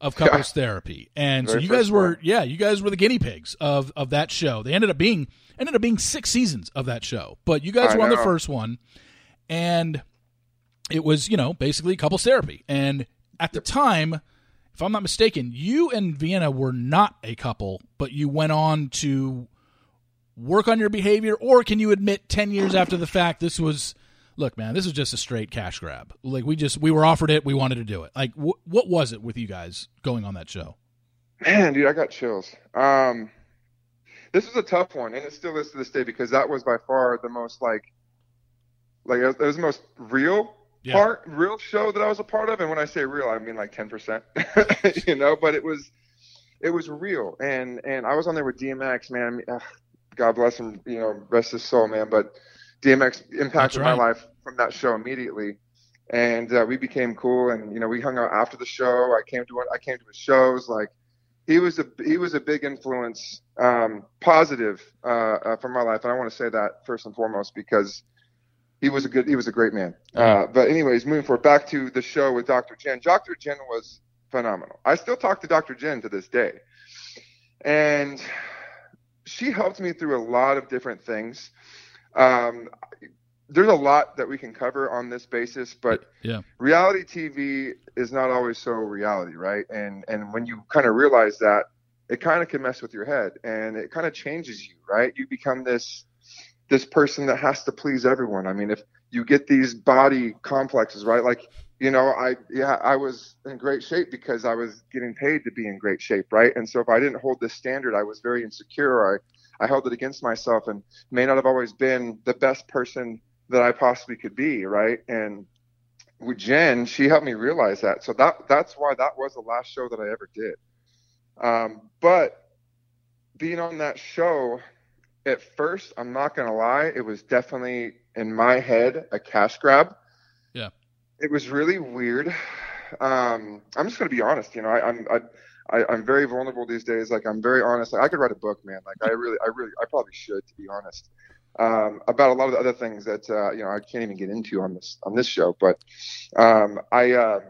of couples (laughs) therapy, and so you guys were one. yeah, you guys were the guinea pigs of of that show. They ended up being ended up being six seasons of that show, but you guys I were on the first one, and it was you know basically couples therapy. And at the time, if I'm not mistaken, you and Vienna were not a couple, but you went on to work on your behavior, or can you admit ten years after the fact this was? Look, man, this is just a straight cash grab. Like we just we were offered it, we wanted to do it. Like wh- what was it with you guys going on that show? Man, dude, I got chills. Um, this was a tough one, and it still is to this day because that was by far the most like, like it was the most real Yeah. part, real show that I was a part of. And when I say real, I mean like ten percent, (laughs) you know. But it was, it was real, and and I was on there with DMX, man. I mean, ugh, God bless him, you know, rest his soul, man. But DMX impacted my life from that show immediately. And uh, we became cool and you know we hung out after the show. I came to i came to his shows. Like he was a he was a big influence um positive uh, uh for my life. And i want to say that first and foremost because he was a good he was a great man. Uh but anyways moving forward back to the show with dr jenn. Dr jenn was phenomenal. I still talk to dr jenn to this day. And she helped me through a lot of different things um there's a lot that we can cover on this basis, but Yeah. reality TV is not always so reality, right? And and when you kind of realize that, it kind of can mess with your head, and it kind of changes you, right? You become this this person that has to please everyone. I mean, if you get these body complexes, right? Like, you know, I yeah, I was in great shape because I was getting paid to be in great shape, right? And so if I didn't hold this standard, I was very insecure. I I held it against myself and may not have always been the best person that I possibly could be, right? And with Jenn, she helped me realize that. So that that's why that was the last show that I ever did. Um, but being on that show, at first, I'm not gonna lie, it was definitely in my head a cash grab. Yeah. It was really weird. Um, I'm just gonna be honest. You know, I, I'm I, I, I'm very vulnerable these days. Like I'm very honest. Like, I could write a book, man. Like I really, I really, I probably should, to be honest um, about a lot of the other things that uh, you know I can't even get into on this on this show. But um, I uh,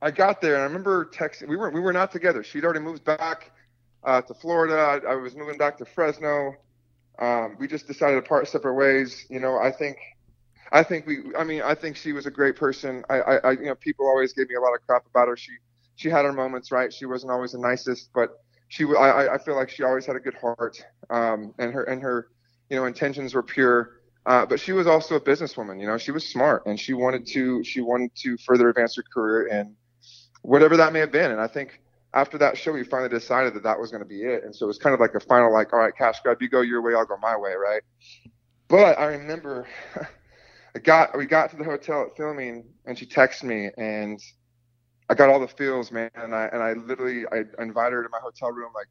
I got there and I remember texting. We were we were not together. She'd already moved back uh, to Florida. I, I was moving back to Fresno. Um, we just decided to part separate ways. You know, I think. I think we. I mean, I think she was a great person. I, I, I, you know, people always gave me a lot of crap about her. She, she had her moments, right? She wasn't always the nicest, but she I, I- feel like she always had a good heart um, and her and her you know intentions were pure. Uh, but she was also a businesswoman you know she was smart and she wanted to she wanted to further advance her career and whatever that may have been. And I think after that show we finally decided that that was going to be it. And so it was kind of like a final like all right cash grab you go your way I'll go my way right? But I remember (laughs) I got we got to the hotel at filming and she texted me and I got all the feels, man, and I and I literally I invited her to my hotel room. Like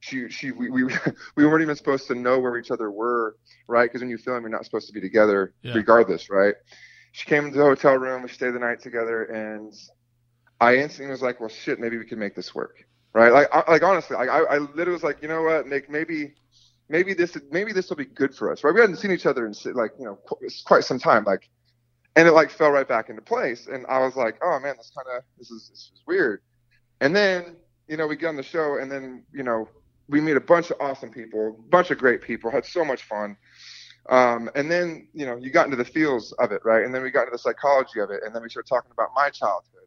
she she we we, (laughs) we weren't even supposed to know where each other were, right? Because when you film, you're not supposed to be together, Yeah. regardless, right? She came into the hotel room. We stayed the night together, and I instantly was like, well, shit, maybe we can make this work. right? Like, I, like honestly, like I, I literally was like, you know what, Nick, maybe, maybe this, maybe this will be good for us, right? We hadn't seen each other in like, you know, quite some time, like, and it like fell right back into place. And I was like, oh man, this kind of, this is, this is weird. And then, you know, we get on the show, and then, you know, we meet a bunch of awesome people, a bunch of great people, had so much fun. Um, and then, you know, you got into the feels of it, right? And then we got into the psychology of it, and then we started talking about my childhood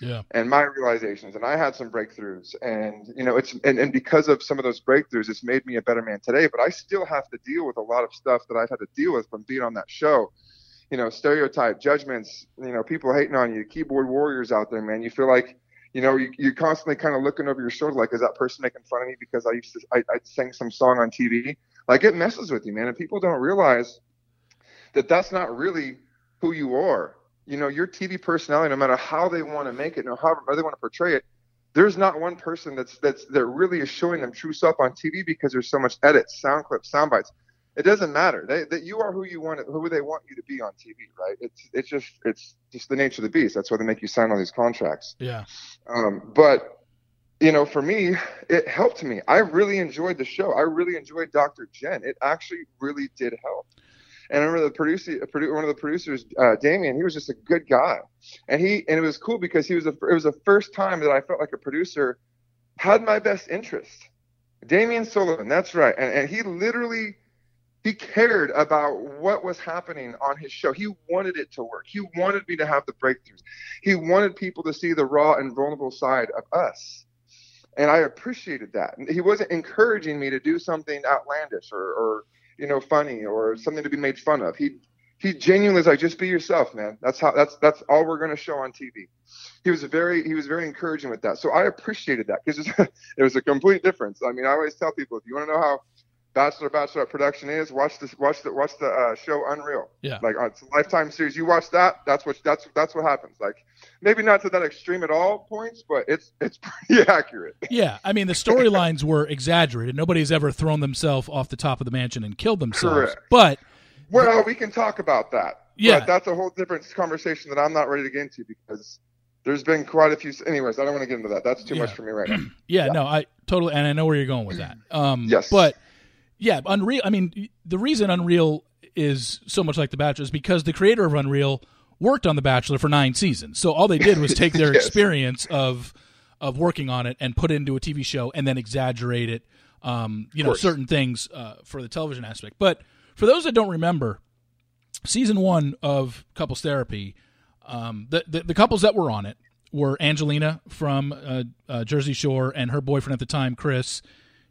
yeah. and my realizations and i had some breakthroughs and you know it's and, and because of some of those breakthroughs it's made me a better man today but i still have to deal with a lot of stuff that i've had to deal with from being on that show you know stereotype judgments you know people hating on you keyboard warriors out there man. You feel like you know you, you're constantly kind of looking over your shoulder like is that person making fun of me because i used to I, I sang some song on tv like it messes with you man and people don't realize that that's not really who you are. You know, your TV personality, no matter how they want to make it, no however they want to portray it, there's not one person that's that's that really is showing them true self on TV because there's so much edits, sound clips, sound bites. It doesn't matter. They, that you are who you want, who they want you to be on TV, right? It's it's just it's just the nature of the beast. That's why they make you sign all these contracts. Yeah. Um, but you know, for me, it helped me. I really enjoyed the show. I really enjoyed Dr. Jenn. It actually really did help. And I remember the producer, one of the producers, uh, Damien, he was just a good guy, and he and it was cool because he was a, it was the first time that I felt like a producer had my best interest. Damien Sullivan, that's right, and, and he literally he cared about what was happening on his show. He wanted it to work. He wanted me to have the breakthroughs. He wanted people to see the raw and vulnerable side of us. And I appreciated that. He wasn't encouraging me to do something outlandish or, or you know, funny or something to be made fun of. He he genuinely is like, just be yourself, man. That's how that's that's all we're gonna show on TV. He was very he was very encouraging with that. So I appreciated that because (laughs) it was a complete difference. I mean, I always tell people if you want to know how Bachelor Bachelorette production is, watch this watch the watch the uh, show Unreal. Yeah. Like uh, it's a lifetime series. You watch that, that's what that's that's what happens. Like maybe not to that extreme at all points, but it's it's (laughs) pretty accurate. Yeah, I mean the storylines were exaggerated. Nobody's ever thrown themselves off the top of the mansion and killed themselves. Correct. But well, we can talk about that. Yeah, but that's a whole different conversation that I'm not ready to get into because there's been quite a few. Anyways, I don't want to get into that. That's too yeah. much for me right now. (clears throat) yeah, yeah, no, I totally, and I know where you're going with that. Um, yes, but yeah, Unreal. I mean, the reason Unreal is so much like The Bachelor is because the creator of Unreal worked on The Bachelor for nine seasons. So all they did was take their (laughs) yes. experience of of working on it and put it into a TV show and then exaggerate it. Um, you know, certain things uh, for the television aspect. But for those that don't remember, season one of Couples Therapy, um, the, the, the couples that were on it were Angelina from uh, uh, Jersey Shore and her boyfriend at the time, Chris.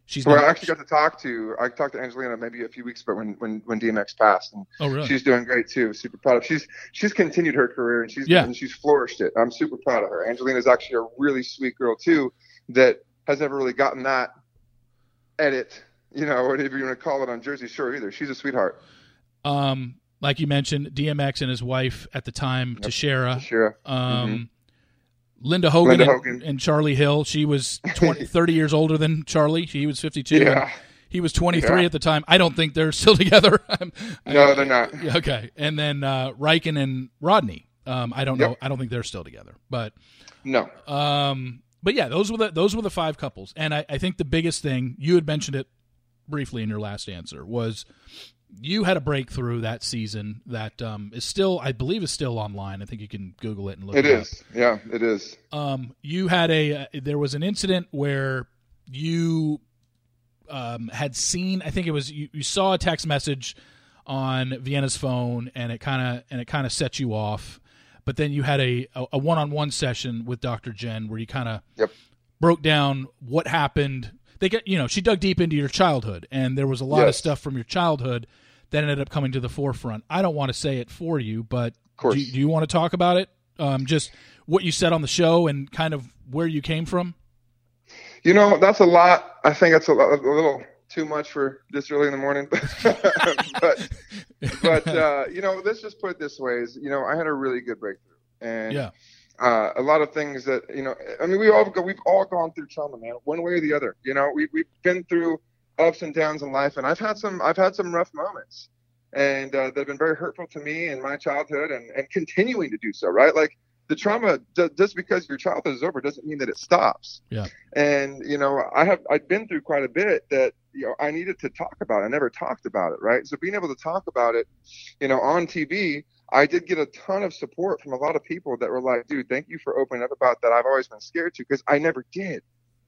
She's well, not, I actually got to talk to I talked to Angelina maybe a few weeks ago when when when DMX passed, and oh, really? she's doing great too. Super proud of. She's she's continued her career and she's yeah. and she's flourished it. I'm super proud of her. Angelina is actually a really sweet girl too that has never really gotten that edit, you know, whatever you want to call it on Jersey Shore either. She's a sweetheart. Um, like you mentioned, DMX and his wife at the time, yep. Tashera. Tashera. Um. Mm-hmm. Linda Hogan, Linda and, Hogan. and, Charlie Hill. She was 20, (laughs) 30 years older than Charlie. He was 52. Yeah. He was 23 yeah. at the time. I don't think they're still (laughs) together. no, they're not. Okay. And then uh, Ryken and Rodney. Um, I don't yep. know. I don't think they're still together. But no. Um, but yeah, those were the those were the five couples. And I, I think the biggest thing you had mentioned it briefly in your last answer was you had a breakthrough that season that um, is still, I believe, is still online. I think you can Google it and look. It, it is, up. yeah, it is. Um, you had a uh, there was an incident where you um, had seen. I think it was you, you saw a text message on Vienna's phone, and it kind of and it kind of set you off. But then you had a a one on one session with Dr. Jenn where you kind of yep. broke down what happened they get you know she dug deep into your childhood and there was a lot yes. of stuff from your childhood that ended up coming to the forefront. I don't want to say it for you but do, do, you want to talk about it? Um, just what you said on the show and kind of where you came from? You know that's a lot. I think that's a, a little too much for this early in the morning. (laughs) But but (laughs) uh, you know let's just put it this way is you know i had a really good breakthrough. And yeah uh, a lot of things that you know. I mean, we all go, we've all gone through trauma, man, one way or the other. You know, we we've been through ups and downs in life, and I've had some I've had some rough moments, and uh, they've been very hurtful to me in my childhood, and and continuing to do so. Right, like the trauma just because your childhood is over doesn't mean that it stops. Yeah. And you know, I have I've been through quite a bit that you know I needed to talk about. I never talked about it, right? So being able to talk about it, you know, on TV, I did get a ton of support from a lot of people that were like, "Dude, thank you for opening up about that. I've always been scared to because I never did."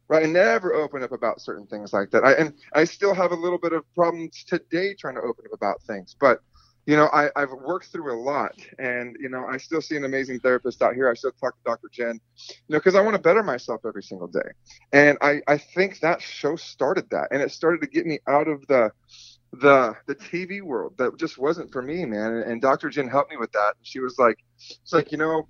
Right, I never open up about certain things like that. I, and I still have a little bit of problems today trying to open up about things. But you know, I, I've worked through a lot, and you know, I still see an amazing therapist out here. I still talk to Dr. Jenn, you know, because I want to better myself every single day. And I, I think that show started that, and it started to get me out of the the the TV world that just wasn't for me, man. And, and Dr. Jenn helped me with that. And she was like, it's like you know,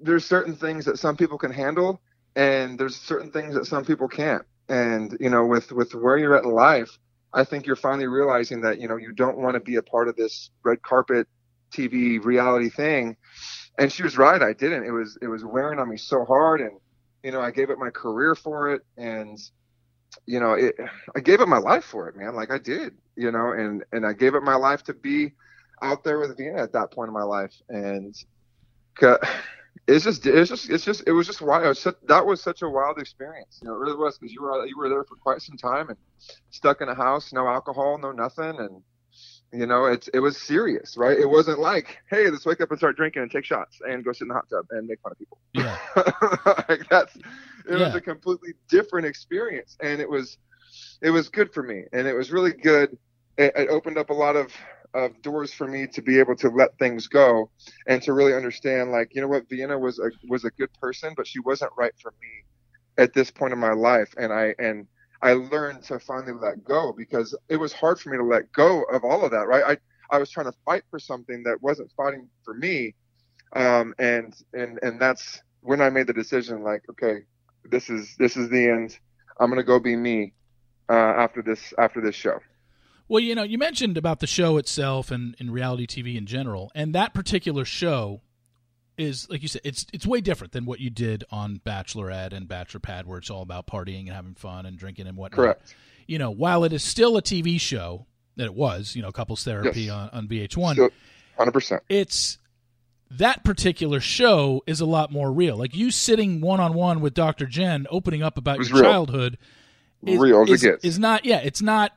there's certain things that some people can handle, and there's certain things that some people can't. And you know, with with where you're at in life I think you're finally realizing that you know you don't want to be a part of this red carpet TV reality thing. And she was right. I didn't. It was it was wearing on me so hard, and you know I gave up my career for it, and you know it, I gave up my life for it, man. Like I did, you know, and and I gave up my life to be out there with Vienna at that point in my life, and it's just it's just it's just it was just wild. Was such, that was such a wild experience. You know, it really was because you were you were there for quite some time and stuck in a house, no alcohol, no nothing, and you know it's it was serious, right? It wasn't like, hey, let's wake up and start drinking and take shots and go sit in the hot tub and make fun of people. Yeah, (laughs) like that's it Yeah. was a completely different experience, and it was it was good for me, and it was really good. It, it opened up a lot of of doors for me to be able to let things go and to really understand like you know what Vienna was a was a good person but she wasn't right for me at this point in my life and I and I learned to finally let go because it was hard for me to let go of all of that right? I I was trying to fight for something that wasn't fighting for me um and and and that's when I made the decision like okay this is this is the end. I'm going to go be me uh after this after this show. Well, you know, you mentioned about the show itself and, and reality TV in general, and that particular show is, like you said, it's it's way different than what you did on Bachelorette and Bachelor Pad, where it's all about partying and having fun and drinking and whatnot. correct You know, while it is still a TV show that it was, you know, couples therapy Yes. on, on VH1, So, 100% it's that particular show is a lot more real. Like you sitting one on one with Dr. Jenn, opening up about your real. childhood, is, Real as it is, gets. is not. Yeah, it's not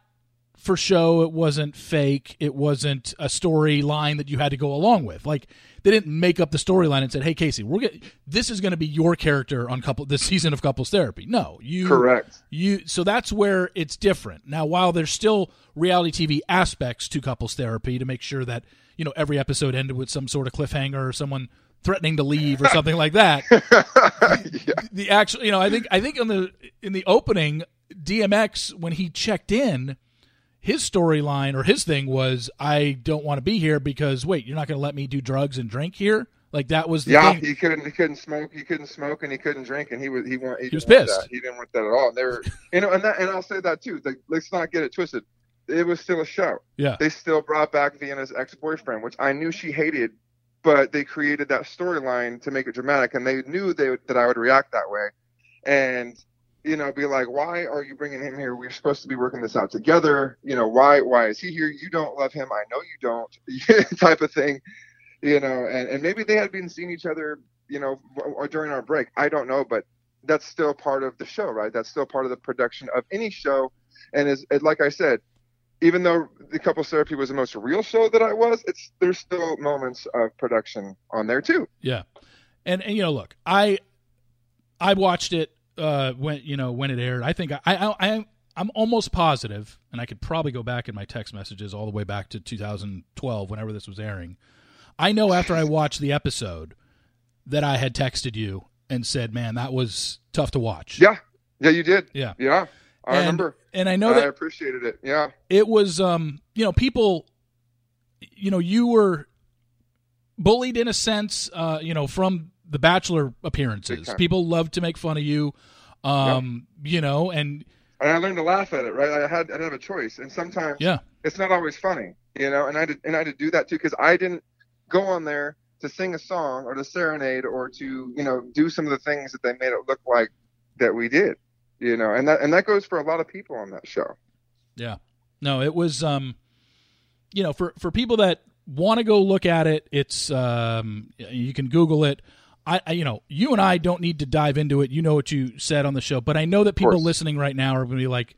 for show. It wasn't fake. It wasn't a storyline that you had to go along with. Like they didn't make up the storyline and said, "Hey, Kasey, we're get, this is going to be your character on couple this season of couples therapy." No, you correct you so that's where it's different now while there's still reality tv aspects to couples therapy to make sure that you know every episode ended with some sort of cliffhanger or someone threatening to leave or something like that (laughs) yeah. the actual you know i think i think in the in the opening dmx when he checked in his storyline or his thing was i don't want to be here because wait you're not going to let me do drugs and drink here like that was the Yeah, thing he couldn't. He couldn't smoke. He couldn't smoke, and he couldn't drink, and he was. He want. He, He was want pissed. That. He didn't want that at all. And they were, you know, and that, and I'll say that too. Like, let's not get it twisted. It was still a show. yeah They still brought back Vienna's ex-boyfriend, which I knew she hated, but they created that storyline to make it dramatic, and they knew they that I would react that way, and you know, be like, why are you bringing him here? We're supposed to be working this out together. You know, why why is he here? You don't love him. I know you don't. (laughs) type of thing. You know, and, and maybe they had been seeing each other, you know, or during our break. I don't know, but that's still part of the show, right? That's still part of the production of any show. And is like I said, even though the couple therapy was the most real show that I was, it's there's still moments of production on there too. Yeah, and, and you know, look, I I watched it uh, when you know when it aired. I think I I, I I'm almost positive, and I could probably go back in my text messages all the way back to 2012, whenever this was airing. I know after I watched the episode that I had texted you and said, "Man, that was tough to watch." Yeah, yeah, you did. Yeah. yeah, I and, remember. and I know I that appreciated it. Yeah, it was um you know people you know you were bullied in a sense uh you know from the bachelor appearances people love to make fun of you um you know and and I learned to laugh at it. Right, I had I didn't have a choice, and sometimes yeah it's not always funny, you know. And I did, and I had to do that too because I didn't go on there to sing a song or to serenade or to you know do some of the things that they made it look like that we did, you know. And that and that goes for a lot of people on that show. yeah no it was um you know for for people that want to go look at it, it's um, you can Google it. I, I, you know, you and I don't need to dive into it. You know what you said on the show, but I know that people listening right now are going to be like,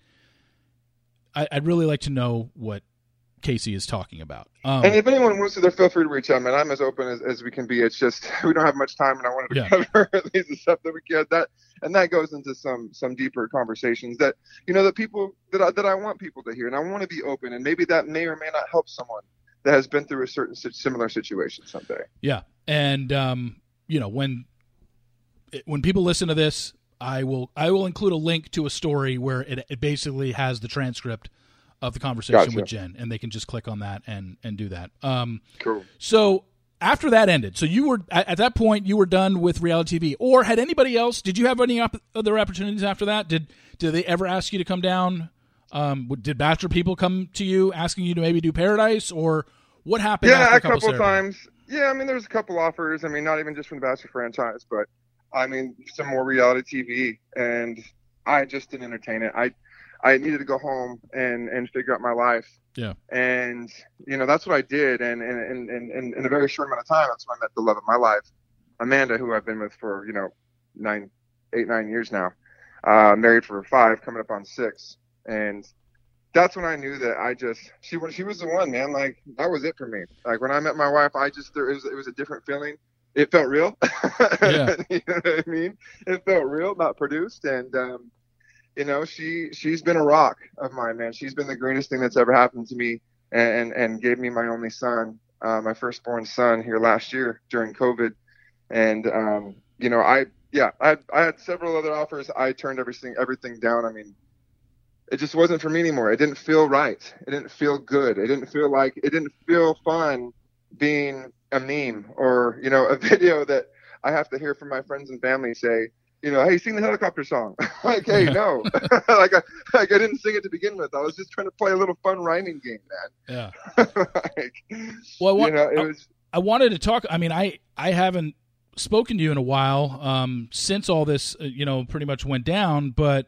I, would really like to know what Kasey is talking about. Um, and if anyone wants to, feel free to reach out, man. I'm as open as, as we can be. It's just (laughs) we don't have much time, and I wanted to yeah. cover (laughs) at least the stuff that we can. That and that goes into some some deeper conversations that you know that people that I, that I want people to hear, and I want to be open, and maybe that may or may not help someone that has been through a certain similar situation someday. Yeah, and um, you know when when people listen to this, I will I will include a link to a story where it, it basically has the transcript of the conversation gotcha. with Jenn, and they can just click on that and and do that. Um, cool. So after that ended, so you were at, at, that point you were done with reality TV, or had anybody else? Did you have any op- other opportunities after that? Did did they ever ask you to come down? Um, did Bachelor people come to you asking you to maybe do Paradise, or what happened? Yeah, a couple, couple times. Yeah, I mean, there's a couple offers. I mean, not even just from the Bachelor franchise, but I mean, some more reality TV, and I just didn't entertain it. I I needed to go home and and figure out my life. Yeah. And you know that's what I did, and and and, and in a very short amount of time, that's when I met the love of my life, Amanda, who I've been with for you know nine, eight, nine years now, uh, married for five, coming up on six, and that's when I knew that I just she was she was the one, man. Like that was it for me. Like when I met my wife, I just there was it was a different feeling. It felt real. (laughs) Yeah. (laughs) you know what I mean? It felt real, not produced, and um, you know, she she's been a rock of mine, man. She's been the greatest thing that's ever happened to me, and and gave me my only son, uh, my firstborn son, here last year during COVID, and um, you know, I yeah, I I had several other offers. I turned everything everything down. I mean, it just wasn't for me anymore. It didn't feel right. It didn't feel good. It didn't feel like it didn't feel fun being a meme or you know (laughs) a video that I have to hear from my friends and family say you know, hey, sing the helicopter song. (laughs) like, hey, no, (laughs) like, I, like I didn't sing it to begin with. I was just trying to play a little fun rhyming game, man. Yeah. like, well, I, you know, it I, was. I wanted to talk. I mean, I I haven't spoken to you in a while um, since all this, uh, you know, pretty much went down. But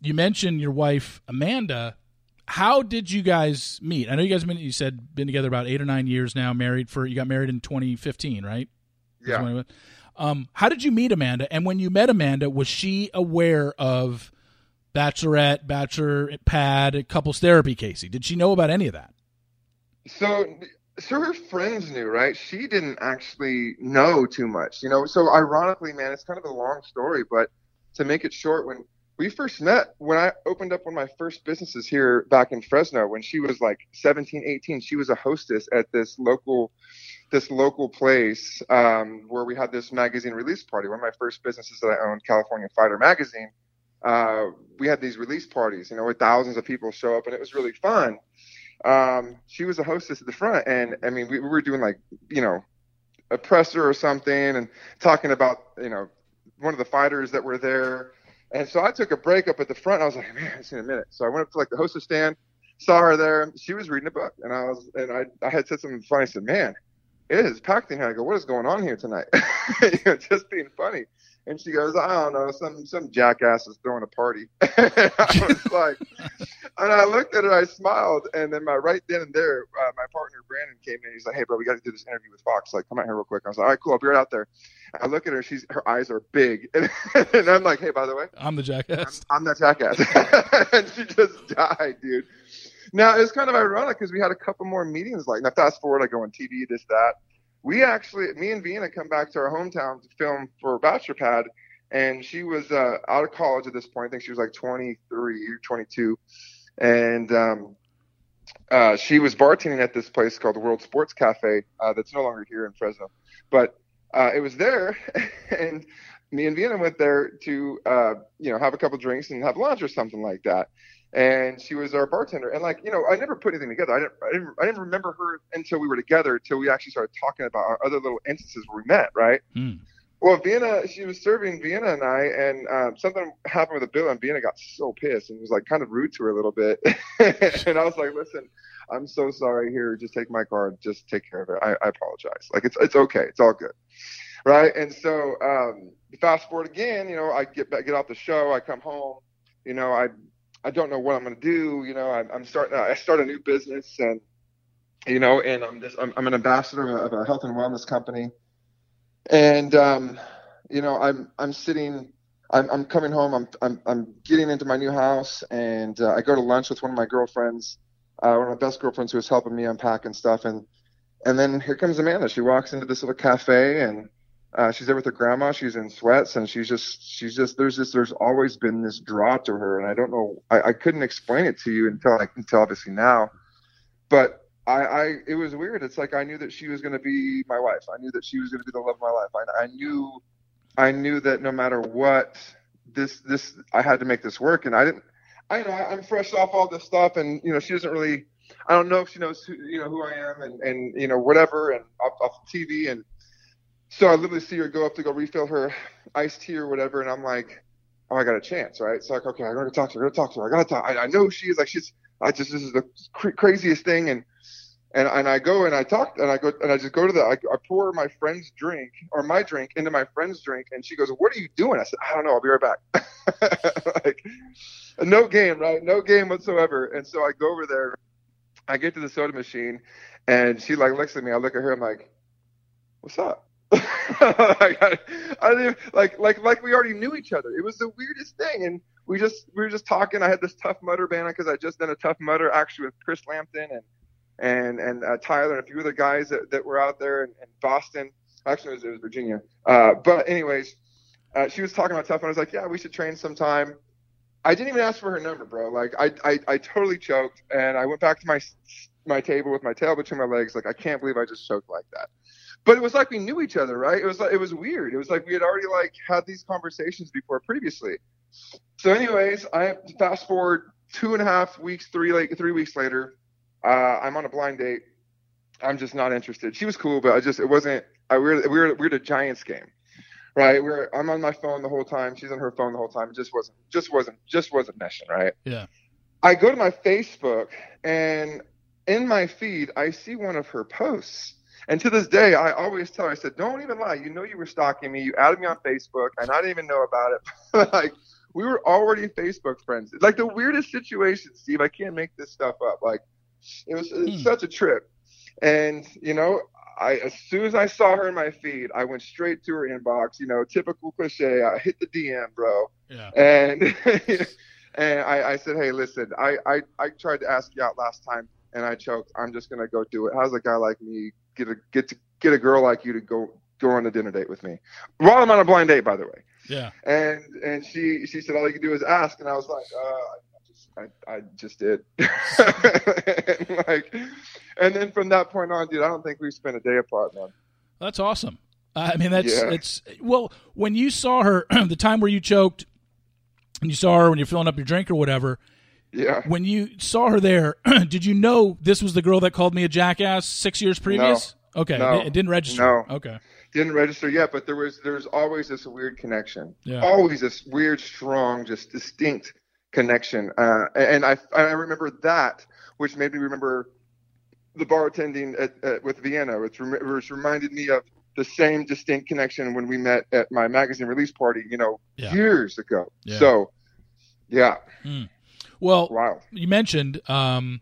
you mentioned your wife Amanda. How did you guys meet? I know you guys been you said been together about eight or nine years now. Married for you got married in 2015, right? Yeah. Um, how did you meet Amanda? And when you met Amanda, was she aware of Bachelorette, Bachelor Pad, couples therapy, Kasey? Did she know about any of that? So, so her friends knew, right? She didn't actually know too much, you know. So, ironically, man, it's kind of a long story, but to make it short, when we first met, when I opened up one of my first businesses here back in Fresno, when she was like 17, 18, she was a hostess at this local this local place um, where we had this magazine release party. One of my first businesses that I owned, California Fighter Magazine. Uh, we had these release parties, you know, where thousands of people show up, and it was really fun. Um, she was a hostess at the front, and I mean, we, we were doing like, you know, a presser or something, and talking about, you know, one of the fighters that were there. And so I took a break up at the front. I was like, man, it's in a minute. So I went up to like the hostess stand, saw her there. She was reading a book, and I was, and I, I had said something funny. I said, man, it is packed in here. I go, what is going on here tonight? (laughs) you know, just being funny. And she goes, I don't know, some some jackass is throwing a party. (laughs) I was (laughs) like, and I looked at her, I smiled, and then my right then and there, uh, my partner Brandon came in. He's like, Hey, bro, we got to do this interview with Fox. Like, come out here real quick. I was like, All right, cool, I'll be right out there. I look at her, she's her eyes are big, and, (laughs) and I'm like, Hey, by the way, I'm the jackass. I'm, I'm that jackass, (laughs) and she just died, dude. Now it's kind of ironic because we had a couple more meetings. Like now, fast forward, I go on TV, this, that. We actually, me and Vienna, come back to our hometown to film for Bachelor Pad, and she was uh, out of college at this point. I think she was like 23 or 22, and um, uh, she was bartending at this place called the World Sports Cafe uh, that's no longer here in Fresno, but uh, it was there, (laughs) and me and Vienna went there to uh, you know have a couple drinks and have lunch or something like that and she was our bartender. And like, you know, I never put anything together. I didn't, I didn't, I didn't remember her until we were together, until we actually started talking about our other little instances where we met, right? Mm. Well, Vienna, she was serving Vienna and I, and um, something happened with the bill, and Vienna got so pissed and was like kind of rude to her a little bit. (laughs) and I was like, listen, I'm so sorry. Here, just take my card. Just take care of it. I, I apologize. Like it's it's okay. It's all good, right? And so um, fast forward again. You know, I get back, get off the show. I come home. You know, I I don't know what I'm going to do. You know, I'm, I'm starting. I start a new business, and you know, and I'm just I'm, I'm an ambassador of a health and wellness company, and um, you know, I'm I'm sitting. I'm, I'm coming home. I'm, I'm, I'm getting into my new house, and uh, I go to lunch with one of my girlfriends, uh, one of my best girlfriends who was helping me unpack and stuff. And and then here comes Amanda. She walks into this little cafe, and uh, she's there with her grandma. She's in sweats, and she's just she's just there's this there's always been this draw to her, and I don't know. I, I couldn't explain it to you until I until obviously now, but I, I it was weird. It's like I knew that she was going to be my wife. I knew that she was going to be the love of my life. I, I knew I knew that no matter what, this this I had to make this work, and I didn't. I you know I'm fresh off all this stuff, and you know she doesn't really. I don't know if she knows who you know who I am, and and you know whatever, and off, off TV, and so I literally see her go up to go refill her iced tea or whatever, and I'm like, oh, I got a chance, right? So like, okay, I'm gonna talk to her. I'm gonna talk to her. I gotta talk. I, I know she is like she's. I just this is the cr- craziest thing, and and and I go and I talk and I go and I just go to the I, I, pour my friend's drink or my drink into my friend's drink and she goes, "What are you doing?" I said, "I don't know. I'll be right back." (laughs) like no game, right? No game whatsoever. And so I go over there. I get to the soda machine, and she like looks at me. I look at her. I'm like, "What's up?" (laughs) I, I, like like like we already knew each other. It was the weirdest thing, and we just we were just talking. I had this Tough Mudder band because I just done a Tough Mudder actually with Chris Lambton and and and uh, Tyler and a few other guys that, that were out there in, in Boston. Actually, it was, it was Virginia. Uh, but anyways, uh, she was talking about tough, and I was like, yeah, we should train sometime. I didn't even ask for her number, bro. Like I, I, I totally choked, and I went back to my my table with my tail between my legs. Like I can't believe I just choked like that. But it was like we knew each other, right? It was like it was weird. It was like we had already like had these conversations before previously. So, anyways, I fast forward two and a half weeks, three like three weeks later. Uh, I'm on a blind date. I'm just not interested. She was cool, but I just it wasn't. I we were we were, we were at a Giants game, right? We're I'm on my phone the whole time. She's on her phone the whole time. It just wasn't just wasn't just wasn't meshing, right? Yeah. I go to my Facebook and in my feed I see one of her posts. And to this day, I always tell her, I said, don't even lie. You know you were stalking me. You added me on Facebook, and I didn't even know about it. (laughs) like, we were already Facebook friends. Like the weirdest situation, Steve. I can't make this stuff up. Like, it was, it was hmm. such a trip. And, you know, I as soon as I saw her in my feed, I went straight to her inbox. You know, typical cliche. I hit the DM, bro. Yeah. And (laughs) and I, I said, hey, listen, I, I I tried to ask you out last time and I choked. I'm just gonna go do it. How's a guy like me get a get to get a girl like you to go go on a dinner date with me while I'm on a blind date, by the way. Yeah. And and she she said all you can do is ask, and I was like, uh, I, I just did. and (laughs) like, and then from that point on, dude, I don't think we spent a day apart, man. That's awesome. I mean, that's yeah. it's well. When you saw her, (clears throat) the time where you choked, and you saw her when you're filling up your drink or whatever. Yeah. When you saw her there, (clears throat) did you know this was the girl that called me a jackass six years previous? No. Okay. No. It didn't register. No. Okay. Didn't register yet, but there was there's always this weird connection. Yeah. Always this weird, strong, just distinct connection. Uh, and I, I remember that, which made me remember the bartending at, at, with Vienna, which, rem- which reminded me of the same distinct connection when we met at my magazine release party, you know, yeah. years ago. Yeah. So, yeah. Mm. Well, wow. you mentioned um,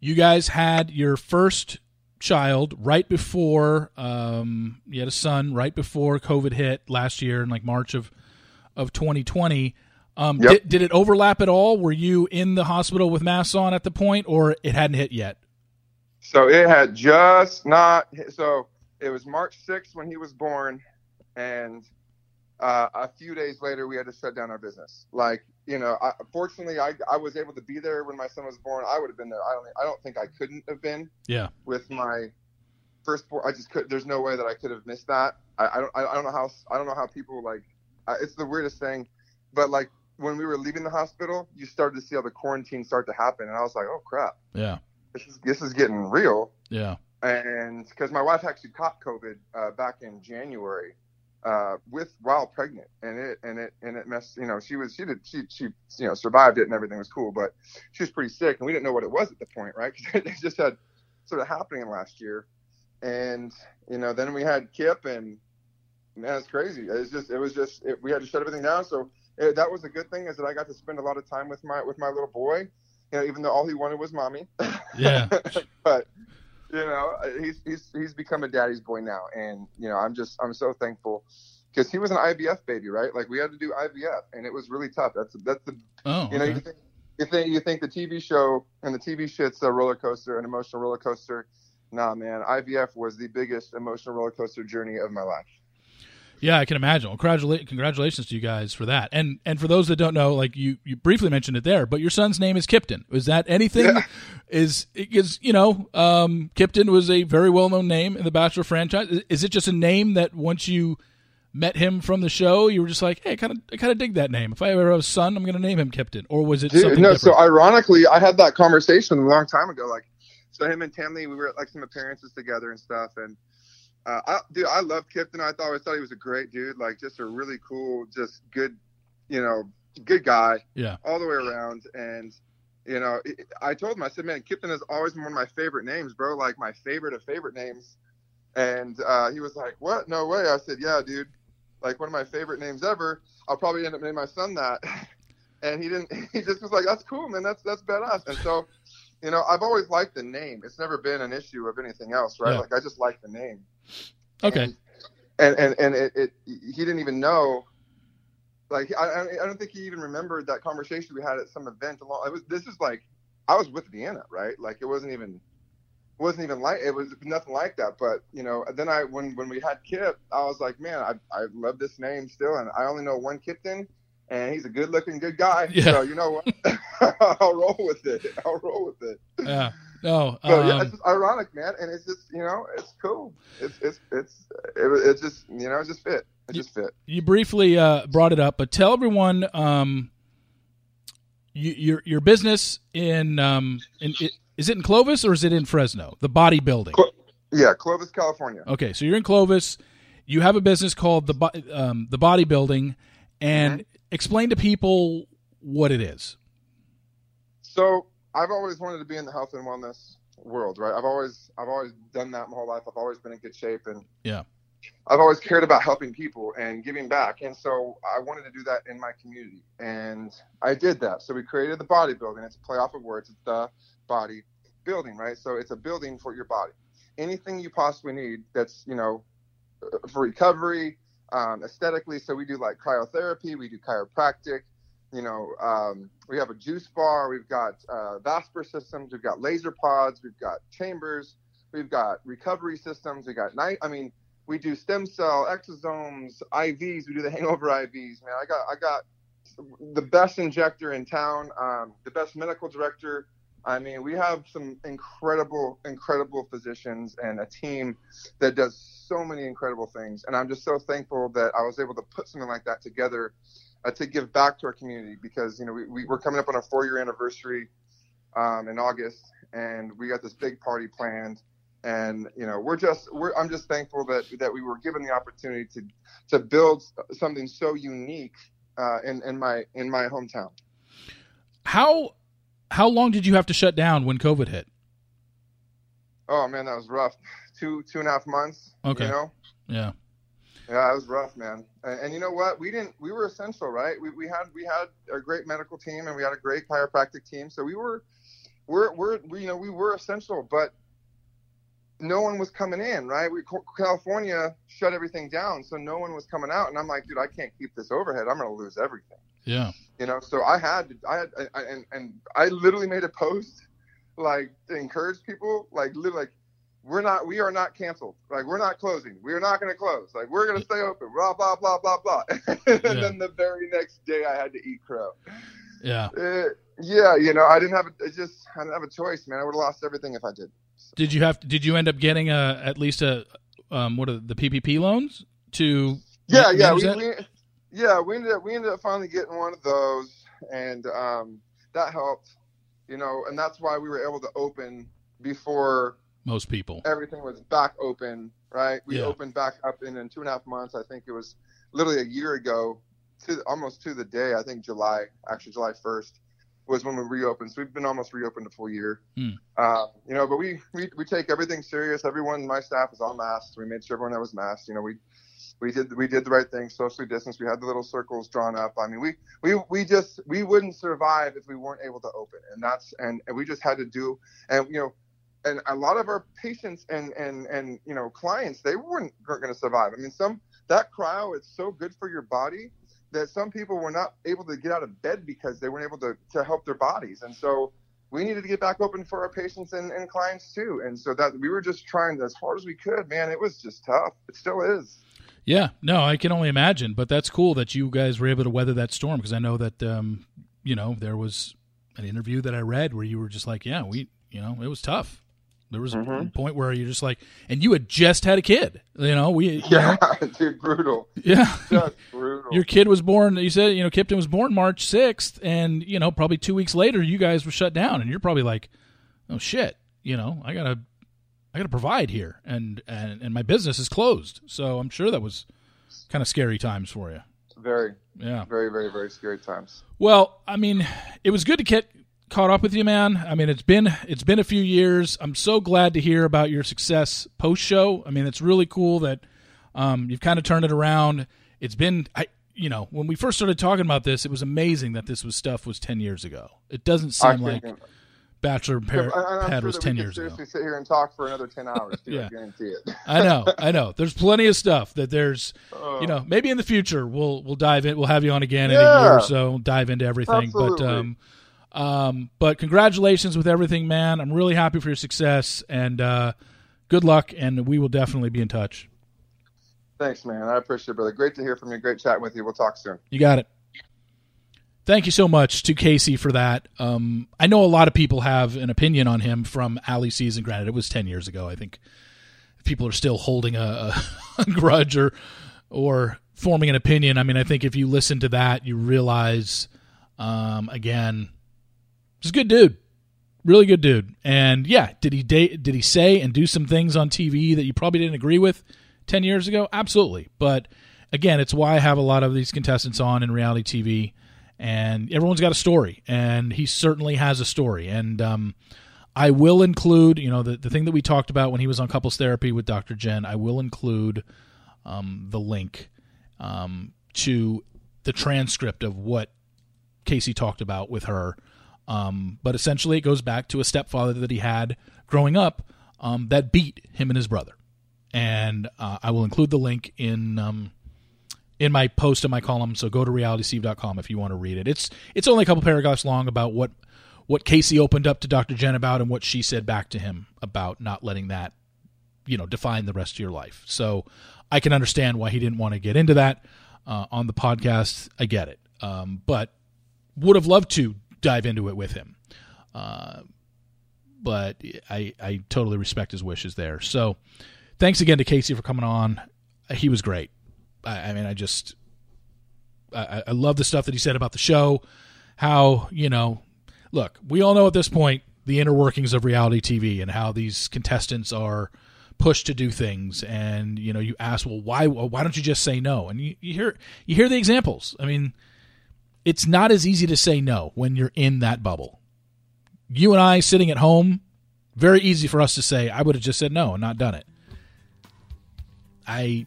you guys had your first child right before um, you had a son right before COVID hit last year in like March of of 2020. Um, yep. did, did it overlap at all? Were you in the hospital with masks on at the point, or it hadn't hit yet? So it had just not. Hit, so it was March 6th when he was born, and uh, a few days later we had to shut down our business. Like you know, I, fortunately I I was able to be there when my son was born. I would have been there. I don't I don't think I couldn't have been. Yeah. With my first, I just could. There's no way that I could have missed that. I, I don't I don't know how I don't know how people like. I, it's the weirdest thing, but like when we were leaving the hospital, you started to see all the quarantine start to happen, and I was like, oh crap. Yeah. This is this is getting real. Yeah. And because my wife actually caught COVID uh, back in January, uh, with while pregnant, and it and it and it messed. You know, she was she did she she you know survived it and everything was cool, but she was pretty sick, and we didn't know what it was at the point, right? (laughs) Because it just had sort of happening last year, and you know then we had Kip, and man, it's crazy. It's just it was just it, we had to shut everything down, so it, eh, that was a good thing is that I got to spend a lot of time with my with my little boy. You know, even though all he wanted was mommy. (laughs) Yeah. but you know, he's he's he's become a daddy's boy now, and you know, I'm just I'm so thankful because he was an IVF baby, right? Like we had to do IVF, and it was really tough. That's that's the Oh, you know okay. you think you think you think the TV show and the TV shit's a roller coaster, an emotional roller coaster. Nah, man, IVF was the biggest emotional roller coaster journey of my life. Yeah, I can imagine. Well, congratula- congratulations to you guys for that. And and for those that don't know, like you, you briefly mentioned it there, but your son's name is Kipton. Is that anything? Yeah. Is is you know, um, Kipton was a very well known name in the Bachelor franchise. Is, is it just a name that once you met him from the show, you were just like, hey, I kind of I kind of dig that name. If I ever have a son, I'm going to name him Kipton. Or was it Dude, something no, different? so ironically, I had that conversation a long time ago. Like, so him and Tammy, we were at like some appearances together and stuff. And uh, I, dude, I love Kipton. I thought, I thought he was a great dude. Like, just a really cool, just good, you know, good guy yeah. all the way around. And you know, it- I told him, I said, man, Kipton has always been one of my favorite names, bro. Like my favorite of favorite names. And uh, he was like, what? No way. I said, yeah, dude. Like one of my favorite names ever. I'll probably end up naming my son that. (laughs) And he didn't. (laughs) He just was like, "That's cool, man. That's that's badass." And so, you know, I've always liked the name. It's never been an issue of anything else, right? Yeah. Like I just like the name. Okay. And and and it, it he didn't even know. Like I I I don't think he even remembered that conversation we had at some event. Along, it was this is like I was with Vienna, right? Like it wasn't even wasn't even like it was nothing like that. But you know, then I when when we had Kip, I was like, man, I I love this name still, and I only know one Kipton, and he's a good looking, good guy. Yeah. So you know what? (laughs) I'll roll with it. I'll roll with it. Yeah. No. So yeah, um, it's just ironic, man, and it's just you know, it's cool. It's it's it's it, it's just you know, it just fit. It You- just fit. you briefly uh, brought it up, but tell everyone um, you, your your business in um, in it, is it in Clovis or is it in Fresno? The bodybuilding. Clo- Yeah, Clovis, California. Okay, so you're in Clovis. You have a business called the um, the bodybuilding, and Mm-hmm. explain to people what it is. So I've always wanted to be in the health and wellness world, right? I've always I've always done that my whole life. I've always been in good shape and Yeah. I've always cared about helping people and giving back. And so I wanted to do that in my community. And I did that. So we created the bodybuilding. It's a play off of words. It's the body building, right? So it's a building for your body. Anything you possibly need that's, you know, for recovery, um, aesthetically. So we do like cryotherapy, we do chiropractic, you know, um, we have a juice bar, we've got uh, Vasper systems, we've got laser pods, we've got chambers, we've got recovery systems, we got night. I mean, we do stem cell exosomes, IVs, we do the hangover IVs. Man, I got I got the best injector in town, um, the best medical director. I mean, we have some incredible, incredible physicians and a team that does so many incredible things. And I'm just so thankful that I was able to put something like that together uh, to give back to our community because, you know, we, we, we're coming up on our four year anniversary um, in August and we got this big party planned. And, you know, we're just, we're, I'm just thankful that, that we were given the opportunity to, to build something so unique uh, in, in my, in my hometown. How how long did you have to shut down when COVID hit? Oh man, that was rough. Two, two and a half months. Okay. You know? Yeah. Yeah, it was rough, man. And, and you know what? We didn't. We were essential, right? We, we had we had a great medical team and we had a great chiropractic team. So we were, we're we're we, you know we were essential, but no one was coming in, right? We California shut everything down, so no one was coming out. And I'm like, dude, I can't keep this overhead. I'm gonna lose everything. Yeah. You know, so I had to, I had, I, and and I literally made a post, like to encourage people, like literally, like we're not, we are not canceled, like we're not closing, we are not going to close, like we're going to stay open, blah blah blah blah blah. (laughs) and Yeah. then the very next day, I had to eat crow. Yeah. Uh, yeah, you know, I didn't have, a, just, I didn't have a choice, man. I would have lost everything if I did. Did you have did you end up getting a at least a um what are the PPP loans to Yeah, yeah, we, we, yeah, we ended up we ended up finally getting one of those, and um, that helped, you know, and that's why we were able to open before most people? everything was back open, right? We Yeah. opened back up in, in two and a half months. I think it was literally a year ago, to almost to the day. I think July, actually July first, was when we reopened. So we've been almost reopened a full year. Hmm. Uh, you know, but we, we we take everything serious. Everyone, my staff is all masked. We made sure everyone that was masked. You know, we we did we did the right thing, socially distanced. We had the little circles drawn up. I mean, we we we just we wouldn't survive if we weren't able to open, and that's and, and we just had to do. And you know, and a lot of our patients and and and you know clients they weren't going to survive. I mean, some that cryo is so good for your body that some people were not able to get out of bed because they weren't able to to help their bodies, and so we needed to get back open for our patients and, and clients too. And so that we were just trying as hard as we could. Man, it was just tough. It still is. Yeah, no, I can only imagine. But that's cool that you guys were able to weather that storm because I know that um, you know there was an interview that I read where you were just like, yeah, we, you know, it was tough. There was mm-hmm. a point where you're just like, and you had just had a kid. You know, we (laughs) yeah, know, dude, brutal. Yeah, just brutal. Your kid was born. You said you know Kipton was born March sixth, and you know probably two weeks later you guys were shut down, and you're probably like, oh shit, you know I gotta I gotta provide here, and and and my business is closed. So I'm sure that was kind of scary times for you. Very. Yeah. Very very very scary times. Well, I mean, it was good to get caught up with you, man. I mean, it's been it's been a few years. I'm so glad to hear about your success post show. I mean, it's really cool that um, you've kind of turned it around. It's been, I you know, when we first started talking about this, it was amazing that this was stuff was ten years ago. It doesn't seem like Bachelor Pad sure was ten years seriously ago. Sit here and talk for another ten hours. Dude, yeah. I guarantee it. (laughs) I know, I know. There's plenty of stuff that there's, uh, you know, maybe in the future we'll we'll dive in. We'll have you on again yeah. in a year or so. Dive into everything. Absolutely. But um, um, but congratulations with everything, man. I'm really happy for your success and uh, good luck. And we will definitely be in touch. Thanks, man. I appreciate it, brother. Great to hear from you. Great chatting with you. We'll talk soon. You got it. Thank you so much to Kasey for that. Um, I know a lot of people have an opinion on him from Ali season. Granted, it was ten years ago. I think people are still holding a, (laughs) a grudge or or forming an opinion. I mean, I think if you listen to that, you realize um, again He's a good dude, really good dude. And yeah, did he date, did he say and do some things on TV that you probably didn't agree with ten years ago? Absolutely. But again, it's why I have a lot of these contestants on in reality TV, and everyone's got a story, and he certainly has a story. And um, I will include, you know, the the thing that we talked about when he was on couples therapy with Dr. Jenn. I will include um, the link um, to the transcript of what Kasey talked about with her um, but essentially, it goes back to a stepfather that he had growing up um, that beat him and his brother. And uh, I will include the link in um, in my post in my column. So go to realitysteve.com if you want to read it. It's it's only a couple paragraphs long about what what Kasey opened up to Dr. Jenn about and what she said back to him about not letting that you know define the rest of your life. So I can understand why he didn't want to get into that uh, on the podcast. I get it, um, but would have loved to dive into it with him. Uh, but I I totally respect his wishes there. So thanks again to Kasey for coming on. He was great. I, I mean, I just I, I love the stuff that he said about the show. How you know, look, we all know at this point the inner workings of reality TV and how these contestants are pushed to do things and you know you ask well why why don't you just say no and you, you hear you hear the examples i mean it's not as easy to say no when you're in that bubble. You and I sitting at home, very easy for us to say, I would have just said no and not done it. I,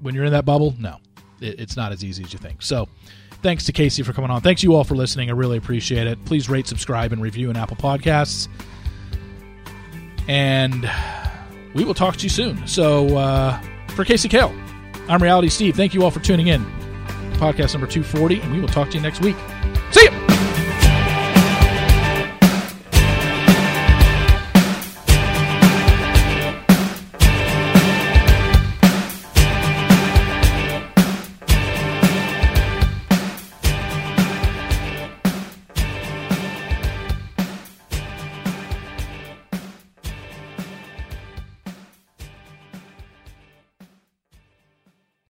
when you're in that bubble, no, it, it's not as easy as you think. So, thanks to Kasey for coming on. Thanks you all for listening. I really appreciate it. Please rate, subscribe, and review in Apple Podcasts. And we will talk to you soon. So, uh, for Kasey Kahl, I'm Reality Steve. Thank you all for tuning in podcast number 240, and we will talk to you next week. See you.